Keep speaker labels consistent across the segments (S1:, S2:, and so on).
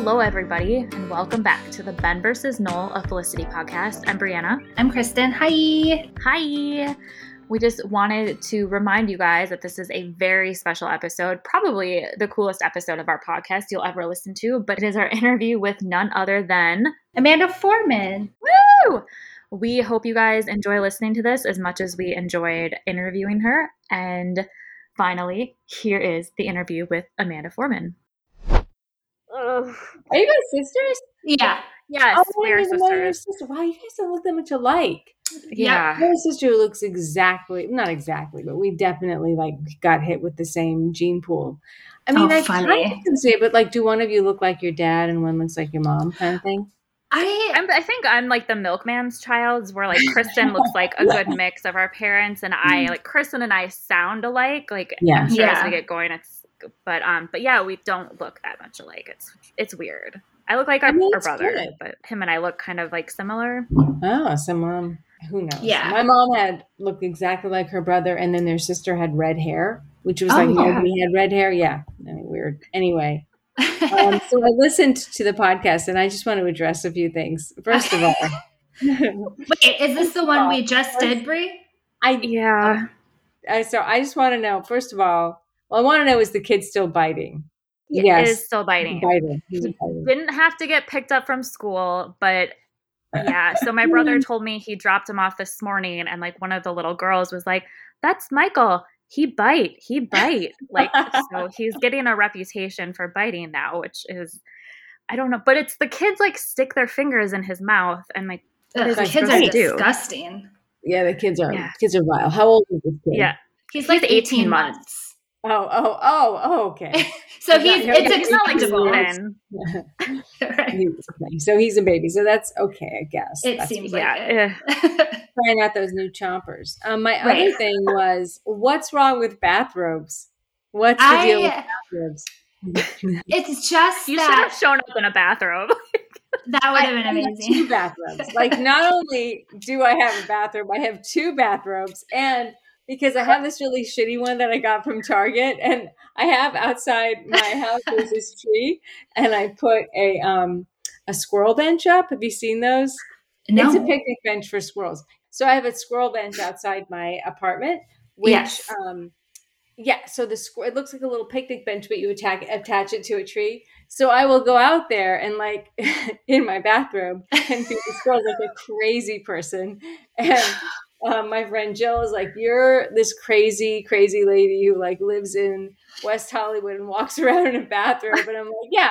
S1: Hello, everybody, and welcome back to the Ben versus Noel of Felicity podcast. I'm Brianna.
S2: I'm Kristen. Hi.
S1: Hi. We just wanted to remind you guys that this is a very special episode, probably the coolest episode of our podcast you'll ever listen to, but it is our interview with none other than
S2: Amanda Foreman.
S1: Woo! We hope you guys enjoy listening to this as much as we enjoyed interviewing her. And finally, here is the interview with Amanda Foreman.
S3: Ugh. Are you guys sisters?
S2: Yeah.
S1: Yes,
S3: Oh,
S1: we are
S3: I didn't know you were
S1: sisters.
S3: sisters. Wow, you guys don't look that much alike.
S1: Yeah.
S3: I have a sister looks exactly, not exactly, but we definitely like got hit with the same gene pool. I mean,
S2: Oh,
S3: I
S2: funny.
S3: kind of can say, but like, do one of you look like your dad and one looks like your mom, kind of thing?
S2: I
S1: I'm, I think I'm like the milkman's child, where like Kristen looks like a good mix of our parents, and I mm. like Kristen and I sound alike. Like
S3: Yeah.
S1: I'm sure as
S2: Yeah.
S1: we get going, it's but um, but yeah, we don't look that much alike. It's it's weird. I look like our,
S3: I mean,
S1: our brother,
S3: good.
S1: but him and I look kind of like similar.
S3: Oh, so mom, who knows?
S2: Yeah.
S3: My mom had looked exactly like her brother, and then their sister had red hair, which was
S2: Oh,
S3: like
S2: yeah.
S3: nobody had red hair. Yeah, I mean, weird. Anyway, um, so I listened to the podcast, and I just want to address a few things. First of all,
S2: Wait, is this the one we just did, Brie?
S3: I
S1: Yeah,
S3: I, so I just want to know. First of all, well, I want to know is the kid still biting? Yes.
S1: is still biting.
S3: Biting. Biting.
S1: Didn't have to get picked up from school, but yeah. So my brother told me he dropped him off this morning, and like one of the little girls was like, "That's Michael. He bite. He bite." Like so, he's getting a reputation for biting now, which is. I don't know, but it's the kids like stick their fingers in his mouth and like
S2: Ugh, the kids are
S1: supposed to do?
S2: disgusting.
S3: Yeah, the kids are
S1: Yeah.
S3: kids are vile. How old is this kid?
S1: yeah,
S2: He's
S1: He's
S2: like
S1: 18
S2: 18
S1: months.
S2: months.
S3: Oh, oh, oh, oh. Okay.
S2: So
S3: He's not-
S2: he's
S3: he's
S2: it's
S1: he's not like
S2: acceptable.
S1: swollen.
S2: Right.
S3: Okay. So he's a baby. So that's okay, I guess.
S2: It
S3: That's
S2: seems
S1: Yeah,
S2: like it.
S3: trying out those new chompers. Um, my
S2: Right.
S3: other thing was, what's wrong with bathrobes? What's the deal with bathrobes?
S2: it's just
S1: You should have shown up in a bathrobe.
S2: that would have
S3: I-
S2: been
S3: I have
S2: amazing.
S3: Two bathrobes. Like, not only do I have a bathrobe, I have two bathrobes, and because I have this really shitty one that I got from Target, and I have outside my house there's this tree, and I put a um a squirrel bench up. Have you seen those?
S2: No.
S3: It's a picnic bench for squirrels. So I have a squirrel bench outside my apartment, which
S2: Yes.
S3: um yeah, so the squir- it looks like a little picnic bench, but you attack attach it to a tree. So I will go out there and like in my bathroom and feed the squirrels like a crazy person. And um, my friend Jill is like, "You're this crazy, crazy lady who like lives in West Hollywood and walks around in a bathrobe." And I'm like, "Yeah,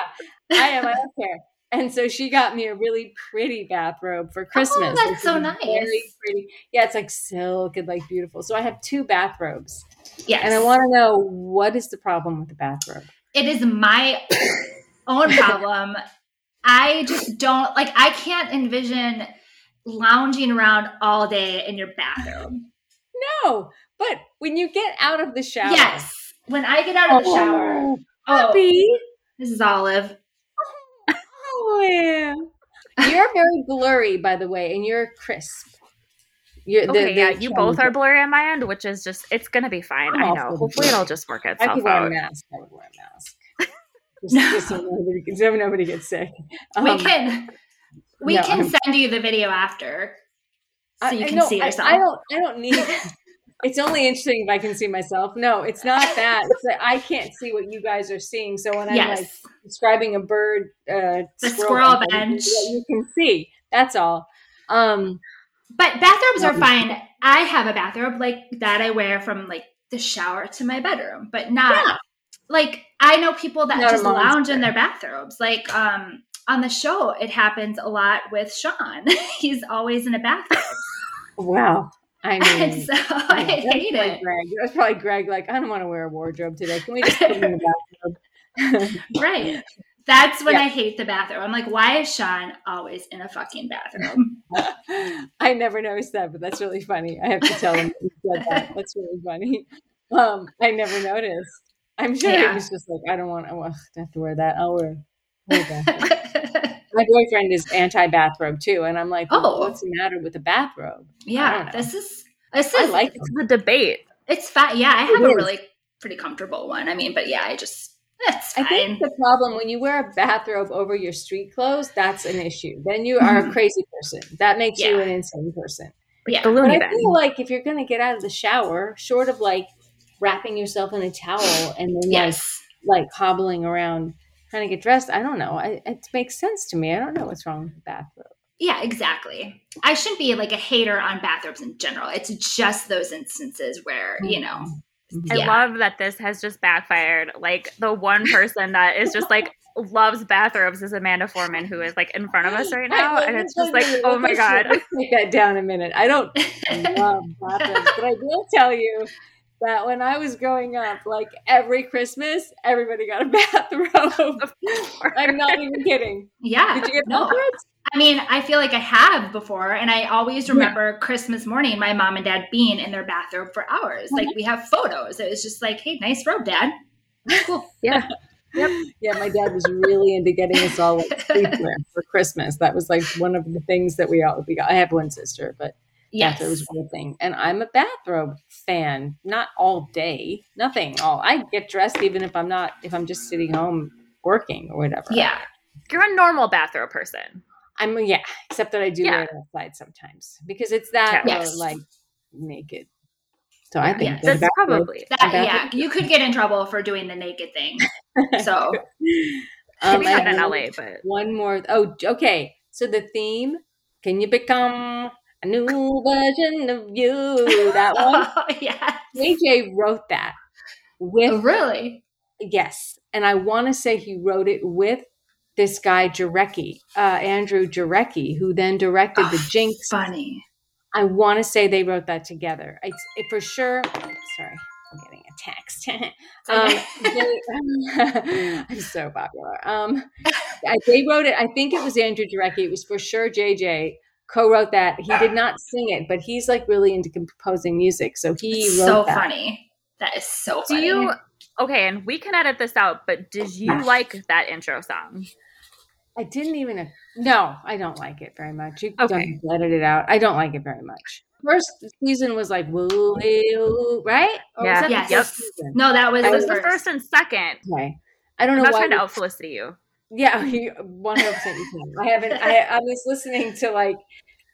S3: I am. I don't care." And so she got me a really pretty bathrobe for Christmas.
S2: Oh,
S3: that's
S2: so nice.
S3: Very pretty. Yeah, it's like silk and like beautiful. So I have two bathrobes,
S2: yes.
S3: and I want to know what is the problem with the bathrobe.
S2: it is my own problem. I just don't like I can't envision lounging around all day in your bathroom.
S3: No, but when you get out of the shower,
S2: Yes. When I get out of the shower.
S3: Oh,
S2: Oh, this is Olive.
S3: Oh, yeah. You're very blurry, by the way, and you're crisp. You're, the-
S1: Okay,
S3: the
S1: yeah, you both are blurry on my end, which is just it's gonna be fine.
S3: I'm
S1: I know. Hopefully
S3: blur.
S1: it'll just work itself out.
S3: I
S1: itself
S3: could wear
S1: out.
S3: a mask. I would wear a mask. Just, just so nobody, so nobody gets sick.
S2: we
S3: Um,
S2: can we
S3: no,
S2: can
S3: I'm-
S2: send you the video after so you
S3: I
S2: can see yourself.
S3: I, don't. I don't need. it's only interesting if I can see myself. No, it's not that. It's that I can't see what you guys are seeing. So when I'm like describing a bird, uh,
S2: The squirrel bench.
S3: what you can see. That's all. Um,
S2: But bathrobes are fine. I have a bathrobe like that I wear from like the shower to my bedroom, but not
S3: Yeah.
S2: like I know people that
S3: Not
S2: just lounge in their bathrobes. Like um on the show, it happens a lot with Sean. He's always in a bathrobe.
S3: wow. I mean,
S2: so I
S3: that's
S2: hate it.
S3: Greg. That's probably Greg. Like, I don't want to wear a wardrobe today. Can we just put him in the bathrobe?
S2: Right. That's when
S3: Yeah.
S2: I hate the bathroom. I'm like, why is Sean always in a fucking bathroom?
S3: I never noticed that, but that's really funny. I have to tell him said that. That's really funny. Um, I never noticed. I'm sure
S2: Yeah.
S3: he was just like, I don't want to have to wear that. I'll wear. Wear that. My boyfriend is anti-bathrobe too, and I'm like, well,
S2: Oh.
S3: what's the matter with the bathrobe?
S2: Yeah,
S3: don't know.
S2: this is
S3: I like
S1: It's the debate.
S2: it's fat. Yeah, I
S3: It
S2: have a
S3: is.
S2: really pretty comfortable one. I mean, but yeah, I just That's
S3: I think the problem when you wear a bathrobe over your street clothes, that's an issue. Then you are a mm-hmm. crazy person. That makes you an insane person.
S2: yeah.
S3: But I
S1: bin.
S3: feel like if you're going to get out of the shower, short of like wrapping yourself in a towel and then
S2: Yes.
S3: like like hobbling around trying to get dressed, I don't know. I, it makes sense to me. I don't know what's wrong with the bathrobe.
S2: Yeah, exactly. I shouldn't be like a hater on bathrobes in general. It's just those instances where, you mm-hmm. know, mm-hmm.
S1: I
S2: Yeah.
S1: love that this has just backfired. Like the one person that is just like loves bathrobes is Amanda Foreman, who is like in front of us right now, and it's just like, oh my god.
S3: Let's take that down a minute. I don't love bathrobes, but I will tell you that when I was growing up, like every Christmas, everybody got a bathrobe. I'm not even kidding.
S2: yeah.
S3: Did you get
S2: no.
S3: bathrobes?
S2: I mean, I feel like I have before, and I always remember Christmas morning my mom and dad being in their bathrobe for hours. Like we have photos. It was just like, hey, nice robe, dad. Cool.
S1: Yeah. Yep.
S3: Yeah, my dad was really into getting us all like sleepwear for Christmas. That was like one of the things that we all we got. I have one sister, but
S2: Yes.
S3: bathrobe was one thing. And I'm a bathrobe fan. Not all day, nothing. All I get dressed even if I'm not if I'm just sitting home working or whatever.
S2: Yeah.
S1: You're a normal bathrobe person.
S3: I'm yeah, except that I do
S1: Yeah.
S3: wear it outside sometimes because it's that
S2: Yeah. Yes.
S3: like naked. So I think a
S1: That's
S3: bathrobe-
S1: probably
S2: That yeah, you could get in trouble for doing the naked thing. So
S3: Um,
S1: not in LA, but
S3: One more. Oh, okay. So the theme: Can you become a new version of you? That one.
S2: yeah.
S3: JJ wrote that with
S2: Oh, really?
S3: yes, and I want to say he wrote it with this guy Jarecki, uh, Andrew Jarecki, who then directed the
S2: Oh,
S3: Jinx.
S2: Funny.
S3: I want to say they wrote that together. It's it for sure. Sorry, I'm getting a text. um, they, I'm so popular. Um, I, they wrote it. I think it was Andrew Jarecki. It was for sure JJ co-wrote that. He did not sing it, but he's like really into composing music, so he
S2: It's
S3: wrote
S2: so
S3: that.
S2: funny. That is so
S1: do
S2: funny.
S1: you okay, and we can edit this out, but did you like that intro song?
S3: I didn't even. No, I don't like it very much. You
S1: Okay.
S3: don't have to edit it out. I don't like it very much. First season was like woo, woo right? Or was
S1: Yeah.
S3: that
S2: Yes.
S3: first season?
S2: No, that was
S1: It
S2: the
S1: was the
S2: first.
S1: first and second.
S3: Okay. I don't
S1: I'm
S3: know
S1: not
S3: why.
S1: trying to
S3: we-
S1: out Felicity you.
S3: Yeah, 100 percent. I haven't. I, I was listening to like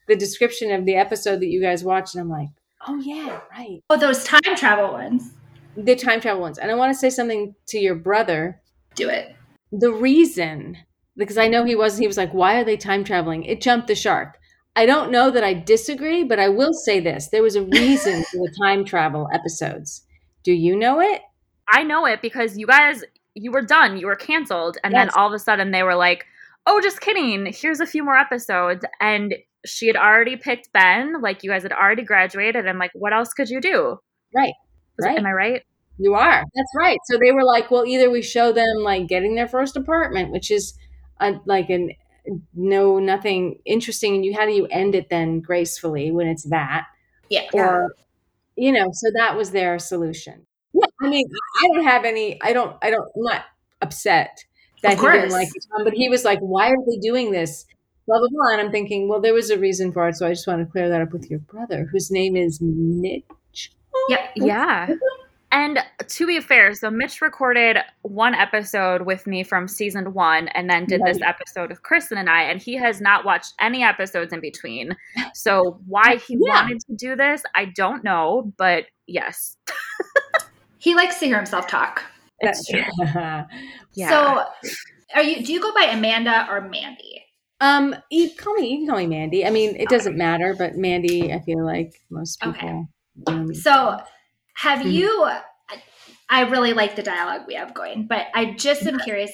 S3: the description of the episode that you guys watched, and I'm like, oh yeah, right.
S2: Oh, those time travel ones.
S3: The time travel ones. And I want to say something to your brother.
S2: Do it.
S3: The reason, because I know he was, he was like, why are they time traveling? It jumped the shark. I don't know that I disagree, but I will say this: there was a reason for the time travel episodes. Do you know it?
S1: I know it because you guys you were done, you were canceled, and then all of a sudden they were like, "Oh, just kidding. Here's a few more episodes." And she had already picked Ben, like you guys had already graduated, and like, what else could you do?
S3: Right.
S1: Was-
S3: Right.
S1: Am I right?
S3: You are. That's right. So they were like, well, either we show them like getting their first apartment, which is a, like an no nothing interesting, and you how do you end it then gracefully when it's that,
S2: Yeah.
S3: or you know? So that was their solution. I mean, I don't have any. I don't. I don't. I'm not upset that he didn't like time, but he was like, "Why are they doing this?" Blah blah blah. And I'm thinking, well, there was a reason for it, so I just want to clear that up with your brother, whose name is Mitch.
S2: Yeah,
S1: Yeah. And to be fair, so Mitch recorded one episode with me from season one and then did this episode with Kristen and I, and he has not watched any episodes in between. So why he
S3: Yeah.
S1: wanted to do this, I don't know, but yes.
S2: He likes to hear himself talk.
S1: It's true. Yeah.
S2: So, are you? Do you go by Amanda or Mandy?
S3: Um, you call me. You can call me Mandy. I mean, it doesn't matter, but Mandy, I feel like most
S2: Okay.
S3: people. Um,
S2: So, have
S3: Mhm.
S2: you? I really like the dialogue we have going, but I just am curious.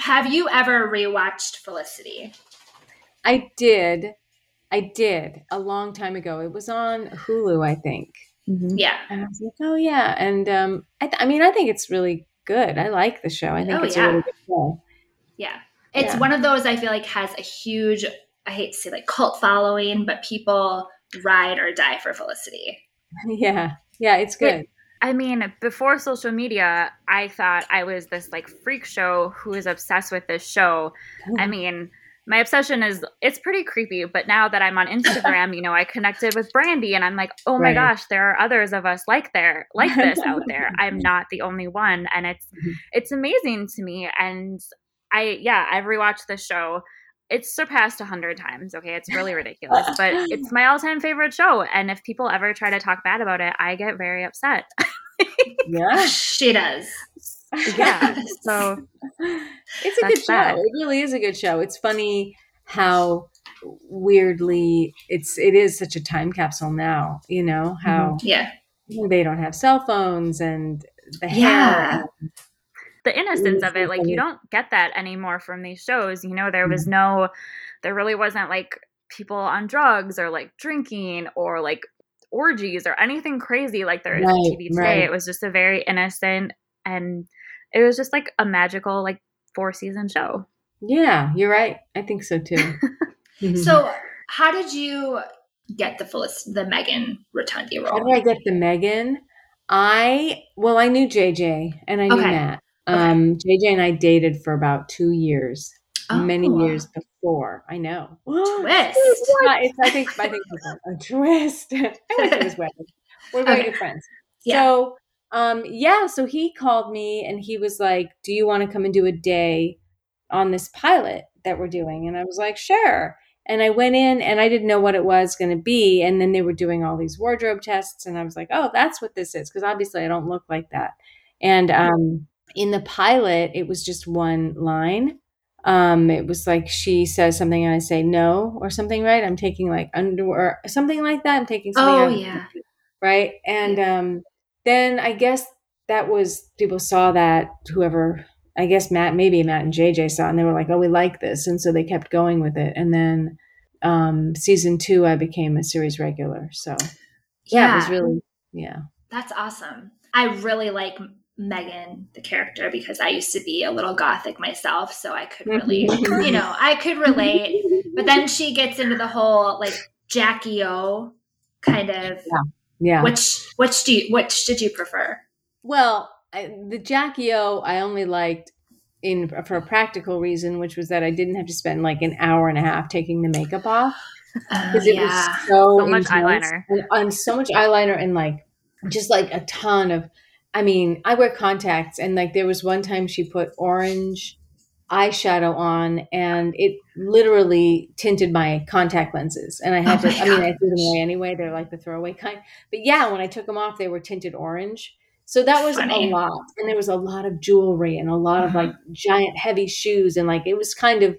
S2: Have you ever rewatched Felicity?
S3: I did, I did a long time ago. It was on Hulu, I think,
S2: Yeah.
S3: and I was like, oh yeah. And um, I, th- I mean, I think it's really good. I like the show. I think
S2: Oh,
S3: it's
S2: yeah.
S3: a really good show.
S2: Yeah. It's
S3: Yeah.
S2: one of those I feel like has a huge, I hate to say like cult following, but people ride or die for Felicity.
S3: yeah, yeah, it's good.
S1: I mean, before social media, I thought I was this like freak show who is obsessed with this show. I mean, my obsession is it's pretty creepy but now that i'm on instagram you know i connected with brandy and i'm like oh my
S3: Right.
S1: gosh there are others of us like there like this out there i'm not the only one and it's
S3: Mhm.
S1: it's amazing to me and i yeah i've rewatched the show it's surpassed a hundred times okay it's really ridiculous but it's my all-time favorite show and if people ever try to talk bad about it i get very upset
S3: Yeah.
S2: She does.
S1: yeah so
S3: it's a
S1: That's
S3: good show.
S1: that.
S3: It really is a good show. It's funny how weirdly it's it is such a time capsule now, you know, mm-hmm. how
S2: Yeah.
S3: they don't have cell phones and the
S2: Yeah.
S3: hair.
S1: the innocence of it like you mm-hmm. don't get that anymore from these shows you know there was mm-hmm. no there really wasn't like people on drugs or like drinking or like orgies or anything crazy like there is
S3: Right,
S1: on tv today
S3: right.
S1: it was just a very innocent and it was just like a magical like four season show
S3: Yeah, you're right. I think so too. Mhm.
S2: So, how did you get the Felicity, the Meghan Rotundi role?
S3: How did I get the Meghan? I well, I knew JJ and I knew
S2: Okay.
S3: Matt. Um, JJ and I dated for about two years, many
S2: Oh.
S3: years before. I know.
S2: Twist.
S3: It's I think I think it's a, a twist. I went to his wedding. We're very
S2: Okay.
S3: good friends.
S2: Yeah.
S3: So um yeah, so he called me and he was like, Do you want to come and do a day on this pilot that we're doing? And I was like, Sure. And I went in and I didn't know what it was going to be. And then they were doing all these wardrobe tests. And I was like, oh, that's what this is. Because obviously I don't look like that. And um, in the pilot, it was just one line. Um, it was like she says something and I say no or something, right? I'm taking like underwear, something like that. I'm taking something.
S2: Oh yeah.
S3: right? And um, then I guess that was people saw that whoever I guess Matt, maybe Matt and JJ saw, and they were like, "Oh, we like this," and so they kept going with it. And then um, season two, I became a series regular. So yeah, it was really yeah.
S2: That's awesome. I really like Meghan, the character, because I used to be a little gothic myself. So I could really, you know, I could relate. But then she gets into the whole like Jackie O kind of.
S3: Yeah.
S2: Which which do you which did you prefer?
S3: Well, I, the Jackie O, I only liked in for a practical reason, which was that I didn't have to spend like an hour and a half taking the makeup off.
S2: Uh,
S3: because it
S2: yeah.
S3: was so,
S1: So much eyeliner.
S3: and, and so much eyeliner and like just like a ton of i mean i wear contacts and like there was one time she put orange eyeshadow on and it literally tinted my contact lenses and i had
S2: Oh
S3: to, I mean i threw them away anyway they're like the throwaway kind but yeah when i took them off they were tinted orange so that was
S2: Funny.
S3: a lot and there was a lot of jewelry and a lot of
S2: Mhm.
S3: like giant heavy shoes and like it was kind of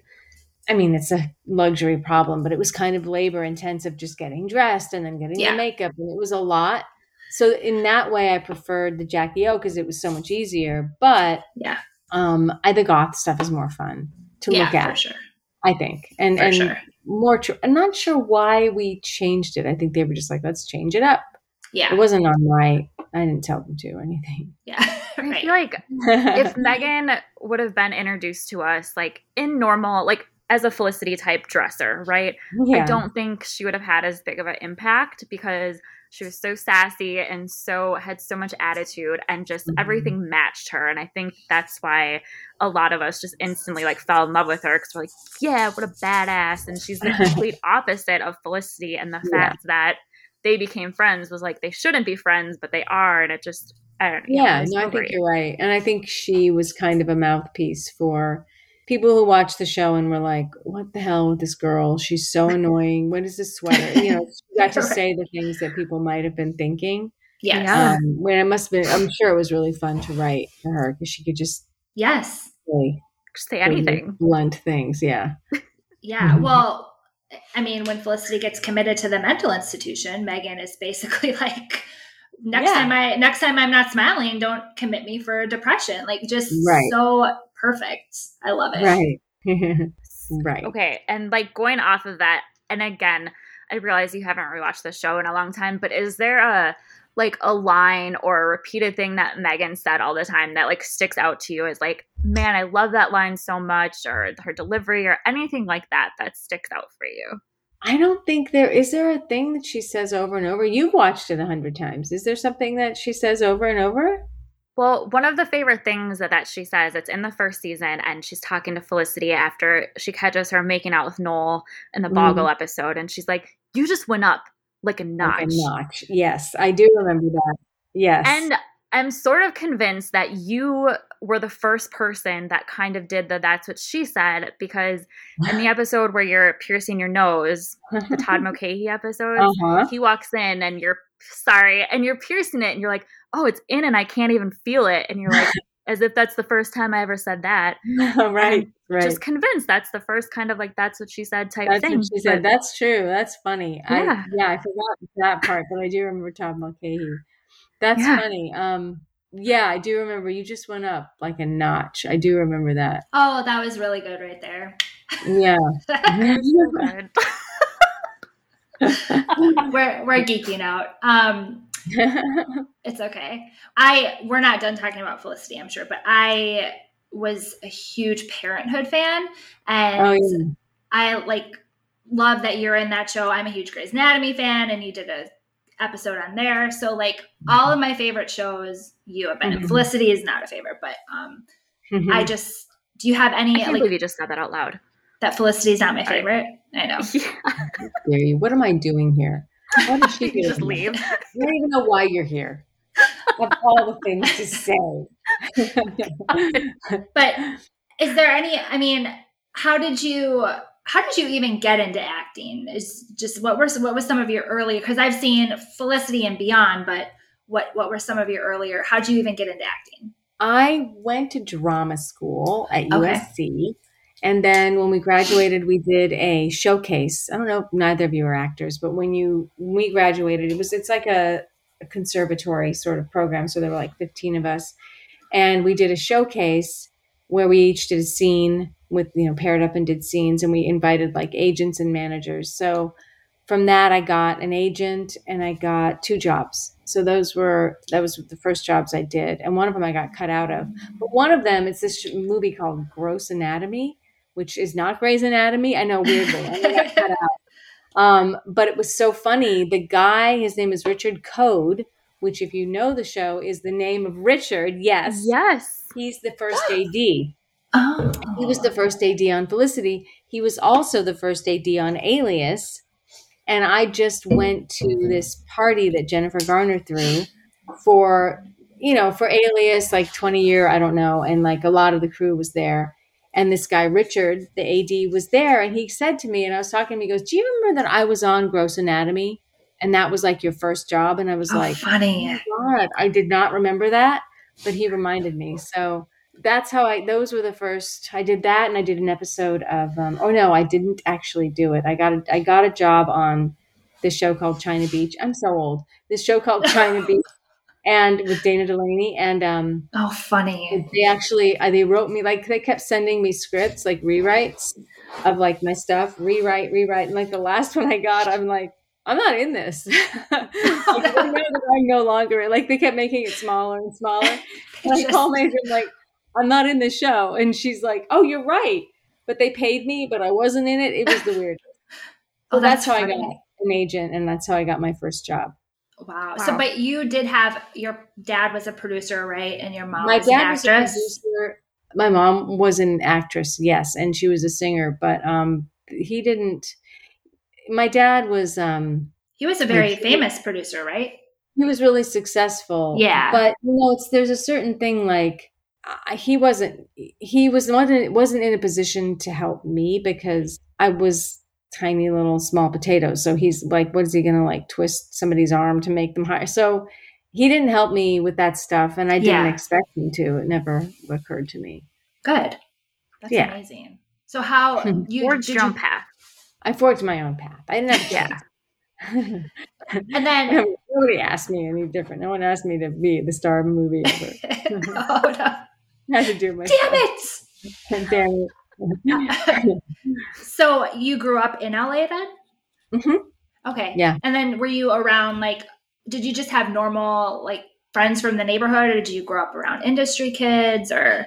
S3: I mean, it's a luxury problem, but it was kind of labor intensive just getting dressed and then getting
S2: Yeah.
S3: the makeup. And it was a lot. So in that way, I preferred the Jackie O because it was so much easier. But
S2: Yeah.
S3: Um, I the goth stuff is more fun to
S2: yeah,
S3: look at,
S2: for sure.
S3: I think, and
S2: For
S3: and
S2: sure.
S3: more. Tr- I'm not sure why we changed it. I think they were just like, let's change it up.
S2: Yeah.
S3: It wasn't on my. I didn't tell them to or anything.
S2: Yeah.
S1: i feel like if Meghan would have been introduced to us like in normal, like as a Felicity type dresser, right?
S3: yeah.
S1: I don't think she would have had as big of an impact because she was so sassy and so had so much attitude and just
S3: Mhm.
S1: everything matched her. And I think that's why a lot of us just instantly like fell in love with her because we're like, yeah, what a badass. And she's the complete opposite of Felicity. And the
S3: Yeah.
S1: fact that they became friends was like they shouldn't be friends, but they are. And it just, I don't know.
S3: Yeah, no, I think you're right. And I think she was kind of a mouthpiece for people who watched the show and were like, what the hell with this girl? She's so annoying. What is this sweater? You know, she got to say the things that people might have been thinking.
S2: Yes.
S1: Yeah.
S3: Um, when it must have been, I'm sure it was really fun to write for her because she could just
S2: Yes.
S3: say
S1: Just say anything.
S3: blunt things. Yeah.
S2: Yeah.
S3: Mhm.
S2: Well, I mean, when Felicity gets committed to the mental institution, Meghan is basically like, next
S3: Yeah.
S2: time I next time I'm not smiling, don't commit me for depression. Like just
S3: Right.
S2: so perfect. I love it.
S3: Right. right.
S1: Okay, and like going off of that, and again, I realize you haven't rewatched the show in a long time, but is there a like a line or a repeated thing that Meghan said all the time that like sticks out to you as like, man, I love that line so much, or her delivery, or anything like that that sticks out for you?
S3: I don't think there is there a thing that she says over and over. You've watched it a hundred times. Is there something that she says over and over?
S1: Well, one of the favorite things that, that she says, it's in the first season, and she's talking to Felicity after she catches her making out with Noel in the Boggle
S3: Mhm.
S1: episode, and she's like, "You just went up like a notch."
S3: Like a notch. Yes, I do remember that. Yes.
S1: And I'm sort of convinced that you were the first person that kind of did the "That's what she said" because in the episode where you're piercing your nose, the Todd Mulcahy episode,
S3: uh-huh.
S1: he walks in and you're sorry and you're piercing it and you're like oh it's in and i can't even feel it and you're like as if that's the first time i ever said that
S3: right, right.
S1: just convinced that's the first kind of like that's what she said type
S3: That's
S1: thing
S3: what she said.
S1: But
S3: That's true. That's funny.
S1: Yeah.
S3: I yeah, I forgot that part, but I do remember Todd Mulcahy. That's
S1: Yeah.
S3: funny. Um yeah, I do remember you just went up like a notch. I do remember that.
S2: Oh, that was really good right there.
S3: Yeah.
S1: so good.
S2: we're we're geeking out. Um, it's okay. I we're not done talking about Felicity, I'm sure, but I was a huge Parenthood fan, and
S3: oh yeah.
S2: I like love that you're in that show. I'm a huge Grey's Anatomy fan, and you did a episode on there. So like all of my favorite shows, you have been. in.
S3: Mhm.
S2: Felicity is not a favorite, but um,
S3: Mm-hmm.
S2: I just do you have
S1: i
S2: any
S1: can't
S2: like
S1: believe you just said that out loud
S2: that Felicity is not my favorite? I know.
S1: yeah
S3: What am I doing here? What she
S1: you just leave
S3: I don't even know why you're here. Of all the things to say.
S2: But is there any? I mean, how did you? How did you even get into acting? Is just what were what was some of your earlier? Because I've seen Felicity and Beyond, but what what were some of your earlier? How did you even get into acting?
S3: I went to drama school at
S2: Okay.
S3: USC. And then when we graduated, we did a showcase. I don't know neither of you are actors, but when you when we graduated, it was it's like a, a conservatory sort of program. So there were like 15 of us. And we did a showcase where we each did a scene with, you know, paired up and did scenes and we invited like agents and managers. So from that I got an agent and I got two jobs. So those were that was the first jobs I did, and one of them I got cut out of. But one of them it's this movie called Gross Anatomy, which is not Grey's Anatomy. I know weirdly, and I got cut out. Um, but it was so funny. The guy, his name is Richard Coad, which if you know the show is the name of Richard. Yes,
S1: yes
S3: he's the first AD.
S2: Oh,
S3: He was the first AD on Felicity. He was also the first AD on Alias. And I just went to this party that Jennifer Garner threw for, you know, for Alias, like 20 year, I don't know. And like a lot of the crew was there. And this guy, Richard, the AD, was there. And he said to me, and I was talking to him, he goes, Do you remember that I was on Gross Anatomy? And that was like your first job? And I was
S2: oh,
S3: like,
S2: funny.
S3: God, I did not remember that, but he reminded me. So that's how I. Those were the first. I did that, and I did an episode of. Um, oh no, I didn't actually do it. I got a, I got a job on this show called China Beach. I'm so old. This show called China Beach, and with Dana Delany, and um,
S2: Oh, funny.
S3: they actually uh, they wrote me like they kept sending me scripts like rewrites of like my stuff, rewrite, rewrite, and like the last one I got, I'm like. I'm not in this. like, I know that I'm no longer like they kept making it smaller and smaller. And I call my agent like, I'm not in this show, and she's like, Oh, you're right, but they paid me, but I wasn't in it. It was the weirdest. So
S2: Oh,
S3: that's, how I got an agent, and that's how I got my first job.
S2: Wow. So, but you did have your dad was a producer, right? And your mom
S3: my
S2: was
S3: dad
S2: an
S3: was a producer. My mom was an actress, yes, and she was a singer, but um, he didn't. My dad was um,
S2: he was a very
S3: Like-
S2: famous producer, right?
S3: he was really successful.
S2: Yeah.
S3: but you know, it's there's a certain thing like I, he wasn't. He was wasn't wasn't in a position to help me because I was tiny little small potatoes. So he's like, what is he going to like twist somebody's arm to make them higher? So he didn't help me with that stuff, and I didn't
S2: Yeah.
S3: expect him to. It never occurred to me.
S2: Good. That's
S3: Yeah.
S2: amazing. So how you
S1: forged your
S2: you-
S1: own path
S3: I forged my own path. I didn't have
S1: Yeah.
S2: and then
S3: Nobody asked me any different. No one asked me to be the star of a movie ever.
S2: oh no.
S3: I had to do my
S2: Damn it.
S3: Damn it.
S2: So you grew up in LA then?
S3: Mhm.
S2: Okay.
S3: Yeah.
S2: And then were you around like did you just have normal like friends from the neighborhood or did you grow up around industry kids or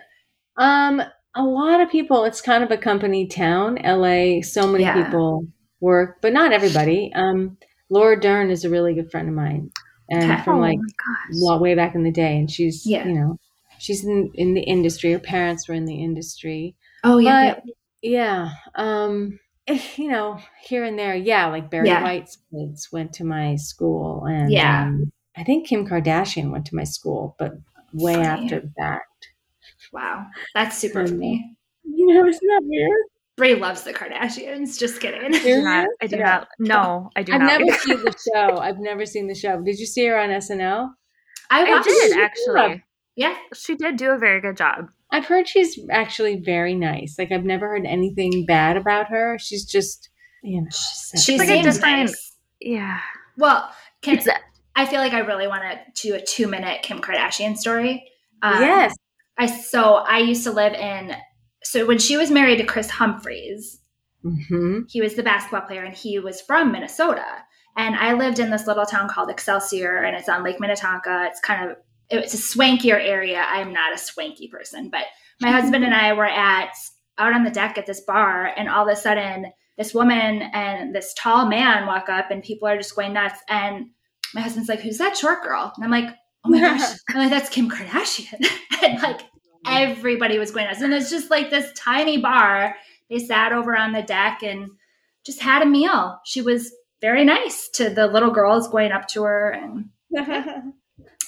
S3: Um, a lot of people. It's kind of a company town. LA. So many
S2: Yeah.
S3: people work, but not everybody. Um, Laura Dern is a really good friend of mine. and
S2: Okay.
S3: from
S1: oh
S3: like
S1: gosh.
S3: way back in the day, and she's
S2: Yeah.
S3: you know she's in in the industry. Her parents were in the industry,
S2: Oh yeah,
S3: but yeah, um, eh, you know, here and there, yeah, like Barry
S2: Yeah.
S3: White's kids went to my school, and
S2: Yeah.
S3: um, I think Kim Kardashian went to my school, but way
S2: Funny.
S3: after that.
S2: wow, that's super
S3: Um,
S2: funny.
S3: You know, isn't that weird?
S2: Brie loves the Kardashians. Just kidding.
S1: I do not. No, I do
S3: Yeah.
S1: not. No, I do
S3: I've
S1: not.
S3: never seen the show. I've never seen the show. Did you see her on SNL?
S2: I
S1: I
S2: watched.
S1: did actually.
S2: Yeah,
S1: She did do a very good job.
S3: I've heard she's actually very nice. Like I've never heard anything bad about her. She's just, you know, she's
S2: she
S1: like a different-
S2: nice.
S1: Yeah.
S2: Well, can
S1: It's
S2: I feel like I really want to do a two minute Kim Kardashian story. Um,
S3: yes.
S2: I so I used to live in so when she was married to Kris Humphries,
S3: hmm
S2: he was the basketball player and he was from Minnesota. And I lived in this little town called Excelsior and it's on Lake Minnetonka. It's kind of it's a swankier area. I'm not a swanky person, but my husband and I were at out on the deck at this bar and all of a sudden this woman and this tall man walk up and people are just going nuts and my husband's like, Who's that short girl? And I'm like, Oh my gosh. I'm like, that's Kim Kardashian. and like everybody was going nuts. And it's just like this tiny bar. They sat over on the deck and just had a meal. She was very nice to the little girls going up to her and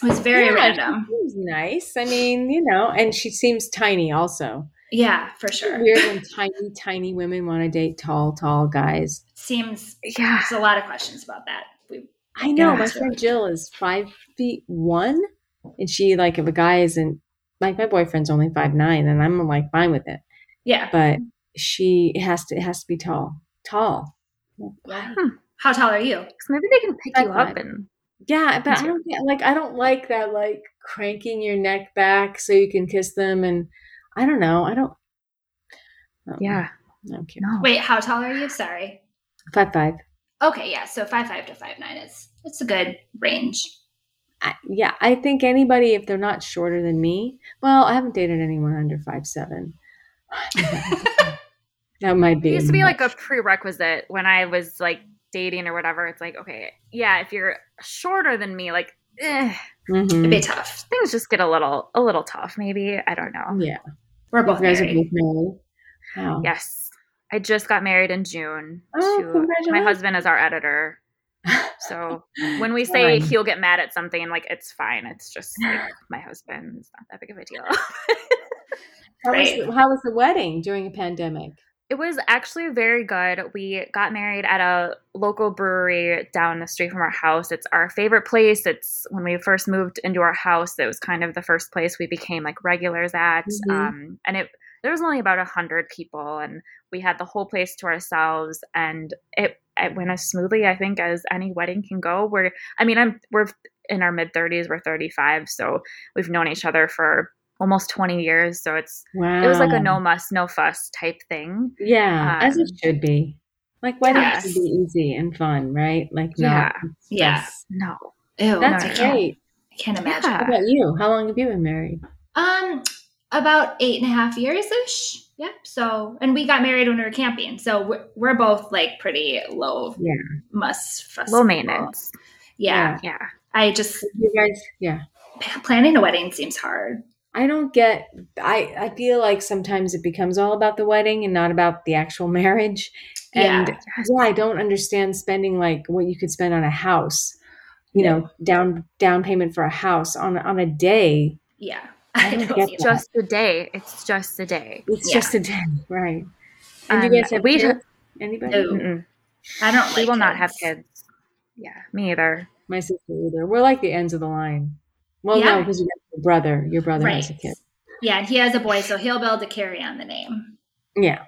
S2: it was very
S3: Yeah,
S2: random.
S3: She nice. I mean, you know, and she seems tiny also.
S2: Yeah, for sure.
S3: Weird when tiny, tiny women want to date tall, tall guys.
S2: Seems
S1: yeah.
S2: there's a lot of questions about that. We,
S3: I know. My friend Jill is five feet one, and she like if a guy isn't like my boyfriend's only five nine, and I'm like fine with it,
S2: yeah.
S3: but she it has to it has to be tall, tall.
S2: Why? Hmm. How tall are you?
S1: 'Cause maybe they can pick
S3: Five
S1: you up
S3: five.
S1: and
S3: Yeah, but I don't get like I don't like that like cranking your neck back so you can kiss them, and I don't know. I don't. I don't-
S1: yeah.
S3: I don't care.
S1: No.
S2: Wait, how tall are you? Sorry.
S3: Five five.
S2: Okay, yeah. So five five to five nine is it's a good range.
S3: I, yeah, I think anybody if they're not shorter than me. Well, I haven't dated anyone under five seven. that might
S1: It
S3: be.
S1: used to be like a prerequisite when I was like dating or whatever. It's like, okay, yeah, if you're shorter than me, like eh,
S3: Mhm.
S2: It'd be tough.
S1: things just get a little a little tough. Maybe I don't know.
S3: Yeah,
S2: We're
S3: you
S2: both
S3: guys are both married. Wow.
S1: Yes, I just got married in June.
S3: Oh,
S1: to my husband is our editor. So when we say
S3: Fun.
S1: he'll get mad at something, like it's fine. It's just like my husband's not that big of a deal.
S3: How,
S2: Right.
S3: was the, how was the wedding during a pandemic?
S1: It was actually very good. We got married at a local brewery down the street from our house. It's our favorite place. It's when we first moved into our house, it was kind of the first place we became like regulars at.
S3: Mhm.
S1: Um, and it there was only about a hundred people, and we had the whole place to ourselves, and it it went as smoothly, I think, as any wedding can go. We're, I mean, I'm we're in our mid thirties. We're thirty five, so we've known each other for almost twenty years. So it's
S3: Wow.
S1: it was like a no muss, no fuss type thing.
S3: Yeah, as it
S1: um,
S3: should be. Like weddings
S1: Yes.
S3: should be easy and fun, right? Like
S1: Yeah.
S3: not
S2: Yeah.
S1: No.
S2: Ew,
S3: That's
S2: I can't,
S3: great.
S2: I can't imagine.
S1: Yeah.
S3: How about you? How long have you been married?
S2: Um, about eight and a half years ish. Yep. So, and we got married when we were camping. So we're, we're both like pretty low.
S3: Yeah.
S2: Must fuss
S1: Low
S2: people.
S1: maintenance.
S2: Yeah.
S1: Yeah.
S2: I just
S3: You guys, yeah.
S2: planning a wedding seems hard.
S3: I don't get I I feel like sometimes it becomes all about the wedding and not about the actual marriage. And
S2: Yeah.
S3: yeah, I don't understand spending like what you could spend on a house. You know, down down payment for a house on on a day.
S2: Yeah.
S3: I
S2: I
S3: don't
S2: don't
S3: get that.
S1: Just a day. It's just a day.
S3: It's
S2: Yeah.
S3: just a day, right? And
S1: Um,
S3: you guys have
S1: we-
S3: kids? Anybody?
S2: No. I don't
S1: we
S2: like
S1: will not have
S2: kids.
S1: kids. Yeah, me either.
S3: My sister either. We're like the ends of the line. Well, no,
S2: Yeah.
S3: because you got your brother. Your brother has a kid.
S2: Yeah, and he has a boy, so he'll be able to carry on the name.
S3: Yeah.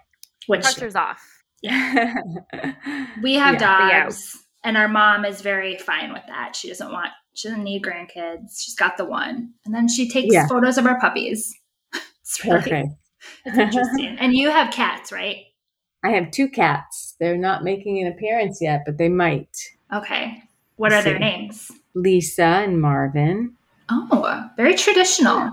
S2: Which
S1: Pressure's off. Yeah.
S2: we have
S3: Yeah.
S1: Yeah.
S2: dogs, and our mom is very fine with that. She doesn't want, she doesn't need grandkids. She's got the one, and then she takes
S3: Yeah.
S2: photos of our puppies. It's really
S3: Perfect.
S2: it's interesting. and you have cats, right?
S3: I have two cats. They're not making an appearance yet, but they might.
S2: Okay. What are their names?
S3: Lisa and Marvin.
S2: Oh, very traditional.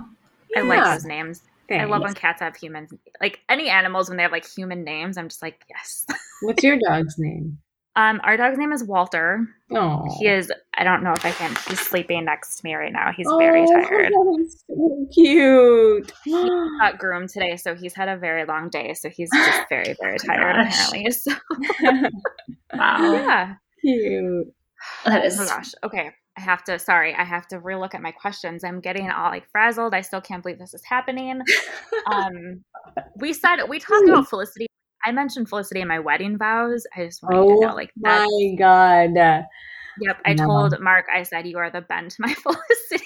S1: I like those names. I love when cats have humans. Like any animals when they have like human names, I'm just like, yes.
S3: What's your dog's name?
S1: Um, our dog's name is Walter.
S3: Oh,
S1: He is. I don't know if I can. He's sleeping next to me right now. He's very tired.
S3: so cute.
S1: He got groomed today, so he's had a very long day. So he's just very, very tired
S2: gosh.
S1: apparently. So
S2: Wow.
S1: yeah.
S3: cute.
S2: That is.
S1: Oh my gosh. Okay. I have to. Sorry, I have to relook at my questions. I'm getting all like frazzled. I still can't believe this is happening. Um, we said we talked about Felicity. I mentioned Felicity in my wedding vows. I just want you to know,
S3: Oh
S1: like that.
S3: my god.
S1: Yep. I
S3: No.
S1: told Mark. I said you are the Ben to my Felicity.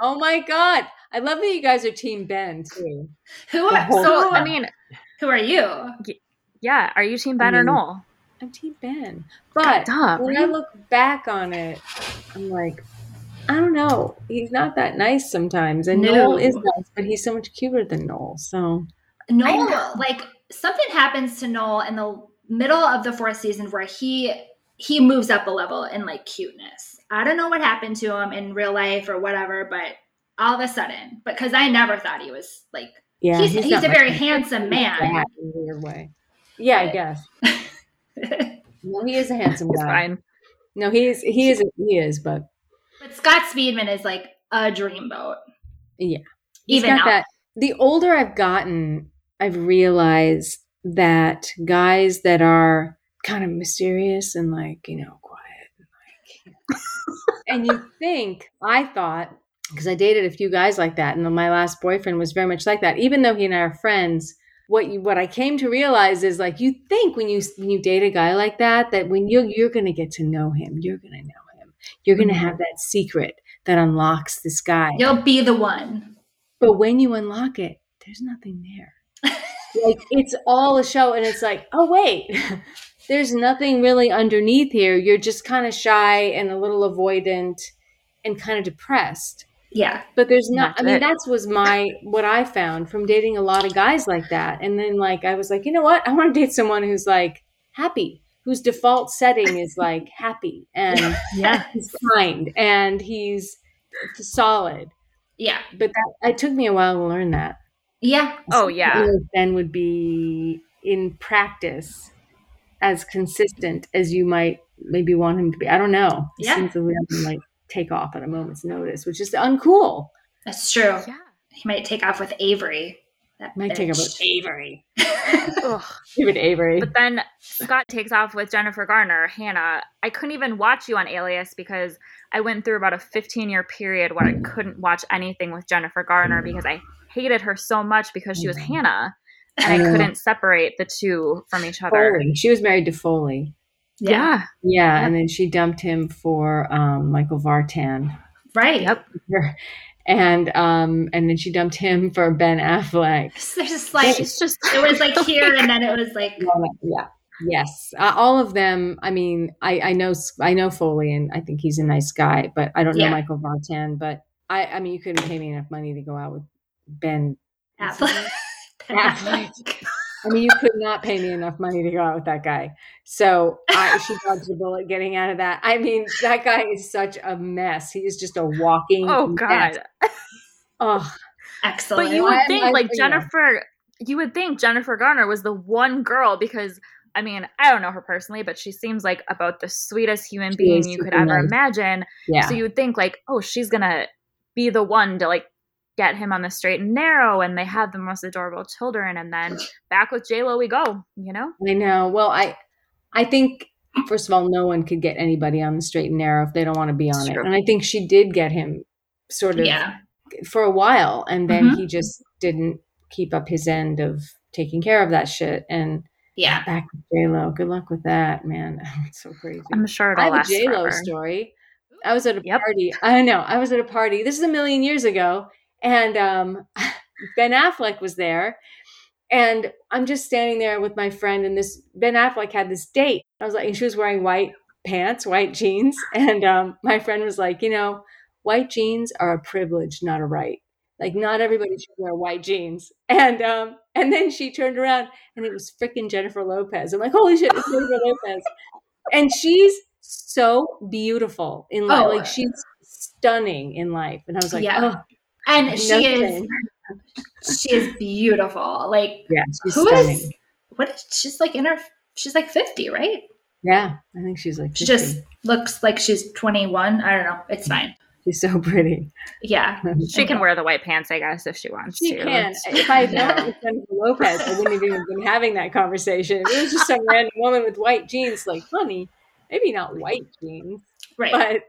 S3: Oh my god. I love that you guys are team Ben too.
S2: who are
S1: so I mean,
S2: who are you?
S1: yeah. Are you Team Ben or
S3: Mm.
S1: Noel?
S3: I'm team Ben. But
S1: Duh,
S3: when I look back on it, I'm like, I don't know. He's not that nice sometimes. And
S2: No.
S3: Noel is nice, but he's so much cuter than Noel. So
S2: Noel, like something happens to Noel in the middle of the fourth season where he he moves up a level in like cuteness. I don't know what happened to him in real life or whatever, but all of a sudden, because I never thought he was like
S3: yeah,
S2: he's, he's,
S3: not
S2: a very handsome man.
S3: fat in a weird way. Yeah, I guess. No, he is a handsome guy.
S1: fine.
S3: No, he is. He is. He is. But
S2: but Scott Speedman is like a dreamboat.
S3: Yeah. he's
S2: Even
S3: got
S2: now.
S3: that. The older I've gotten, I've realized that guys that are kind of mysterious and like you know quiet, and, like, and you think I thought because I dated a few guys like that, and then my last boyfriend was very much like that. Even though he and I are friends, what you what I came to realize is like you think when you when you date a guy like that that when you you're going to get to know him, you're going to know him, you're going to mm-hmm. have that secret that unlocks this guy.
S2: You'll be the one.
S3: But when you unlock it, there's nothing there. like it's all a show, and it's like, oh wait, there's nothing really underneath here. You're just kind of shy and a little avoidant and kind of depressed.
S2: Yeah.
S3: But there's not.
S1: That's
S3: I mean,
S1: it.
S3: that's was my what I found from dating a lot of guys like that. And then like I was like, you know what? I want to date someone who's like happy, whose default setting is like happy and
S1: Yeah.
S3: he's kind and he's solid.
S2: Yeah.
S3: But that it took me a while to learn that.
S2: Yeah.
S1: Oh yeah.
S3: Whereas Ben would be in practice as consistent as you might maybe want him to be. I don't know. He
S2: Yeah.
S3: seems to really like take off at a moment's notice, which is uncool.
S2: That's true.
S1: Yeah.
S2: He might take off with Avery. That
S3: Might take off with Avery.
S1: Ugh.
S3: David Avery.
S1: But then Scott takes off with Jennifer Garner, Hannah. I couldn't even watch you on Alias because I went through about a 15 year period where I couldn't watch anything with Jennifer Garner because I hated her so much because she was mm. Hannah and I
S3: I
S1: couldn't separate the two from each other.
S3: Foley. She was married to Foley.
S1: Yeah.
S3: Yeah,
S1: Yep.
S3: and then she dumped him for um, Michael Vartan.
S2: Right.
S1: Yep.
S3: And um, and then she dumped him for Ben Affleck.
S2: There's just like
S1: She's just
S2: it was like here and then it was like
S3: Yeah. Yes, uh, all of them. I mean, I, I know I know Foley, and I think he's a nice guy, but I don't know
S2: Yeah.
S3: Michael Vartan. But I, I mean, you couldn't pay me enough money to go out with Ben.
S2: Affleck.
S3: Affleck. I mean, you could not pay me enough money to go out with that guy. So I, she dodged a bullet getting out of that. I mean, that guy is such a mess. He is just a walking.
S1: Oh
S3: mess.
S1: God.
S3: Oh,
S2: Excellent.
S1: But you
S3: Why
S1: would
S3: am
S1: think
S3: I-
S1: like
S3: yeah.
S1: Jennifer you would think Jennifer Garner was the one girl because I mean, I don't know her personally, but she seems like about the sweetest human
S3: She
S1: being you could ever
S3: nice.
S1: imagine.
S3: yeah.
S1: So you would think like, oh, she's gonna be the one to like get him on the straight and narrow, and they have the most adorable children, and then back with J Lo we go. You know?
S3: I know. Well, I I think first of all, no one could get anybody on the straight and narrow if they don't want to be on it. And I think she did get him sort of
S2: yeah.
S3: for a while, and then
S2: Mhm.
S3: he just didn't keep up his end of taking care of that shit. And
S2: Yeah.
S3: back with J Lo. Good luck with that, man. it's so crazy.
S1: I'm sure it'll
S3: have a
S1: last
S3: J Lo
S1: forever.
S3: story. I was at a
S1: Yep.
S3: party. I know. I was at a party. This is a million years ago, and um, Ben Affleck was there, and I'm just standing there with my friend, and this Ben Affleck had this date. I was like, and she was wearing white pants, white jeans, and um, my friend was like, you know, white jeans are a privilege, not a right. Like, not everybody should wear white jeans. And um, and then she turned around, and it was freaking Jennifer Lopez. I'm like, holy shit, it's Jennifer Lopez, and she's so beautiful in life.
S2: Oh.
S3: Like, she's stunning in life. And I was like,
S2: Yeah.
S3: oh,
S2: And
S3: no
S2: she is she is beautiful. Like
S3: yeah, she's
S2: who
S3: stunning.
S2: is what is she's like in her she's like 50, right?
S3: Yeah, I think she's like. 50.
S2: She just looks like she's 21. I don't know. It's fine.
S3: she's so pretty.
S2: Yeah.
S1: She can wear the white pants, I guess, if she wants
S3: She
S1: to.
S3: can. If I had
S1: Yeah.
S3: known it Jennifer Lopez, I wouldn't have even been having that conversation. If it was just some random woman with white jeans, like, honey, maybe not white jeans,
S2: Right.
S3: but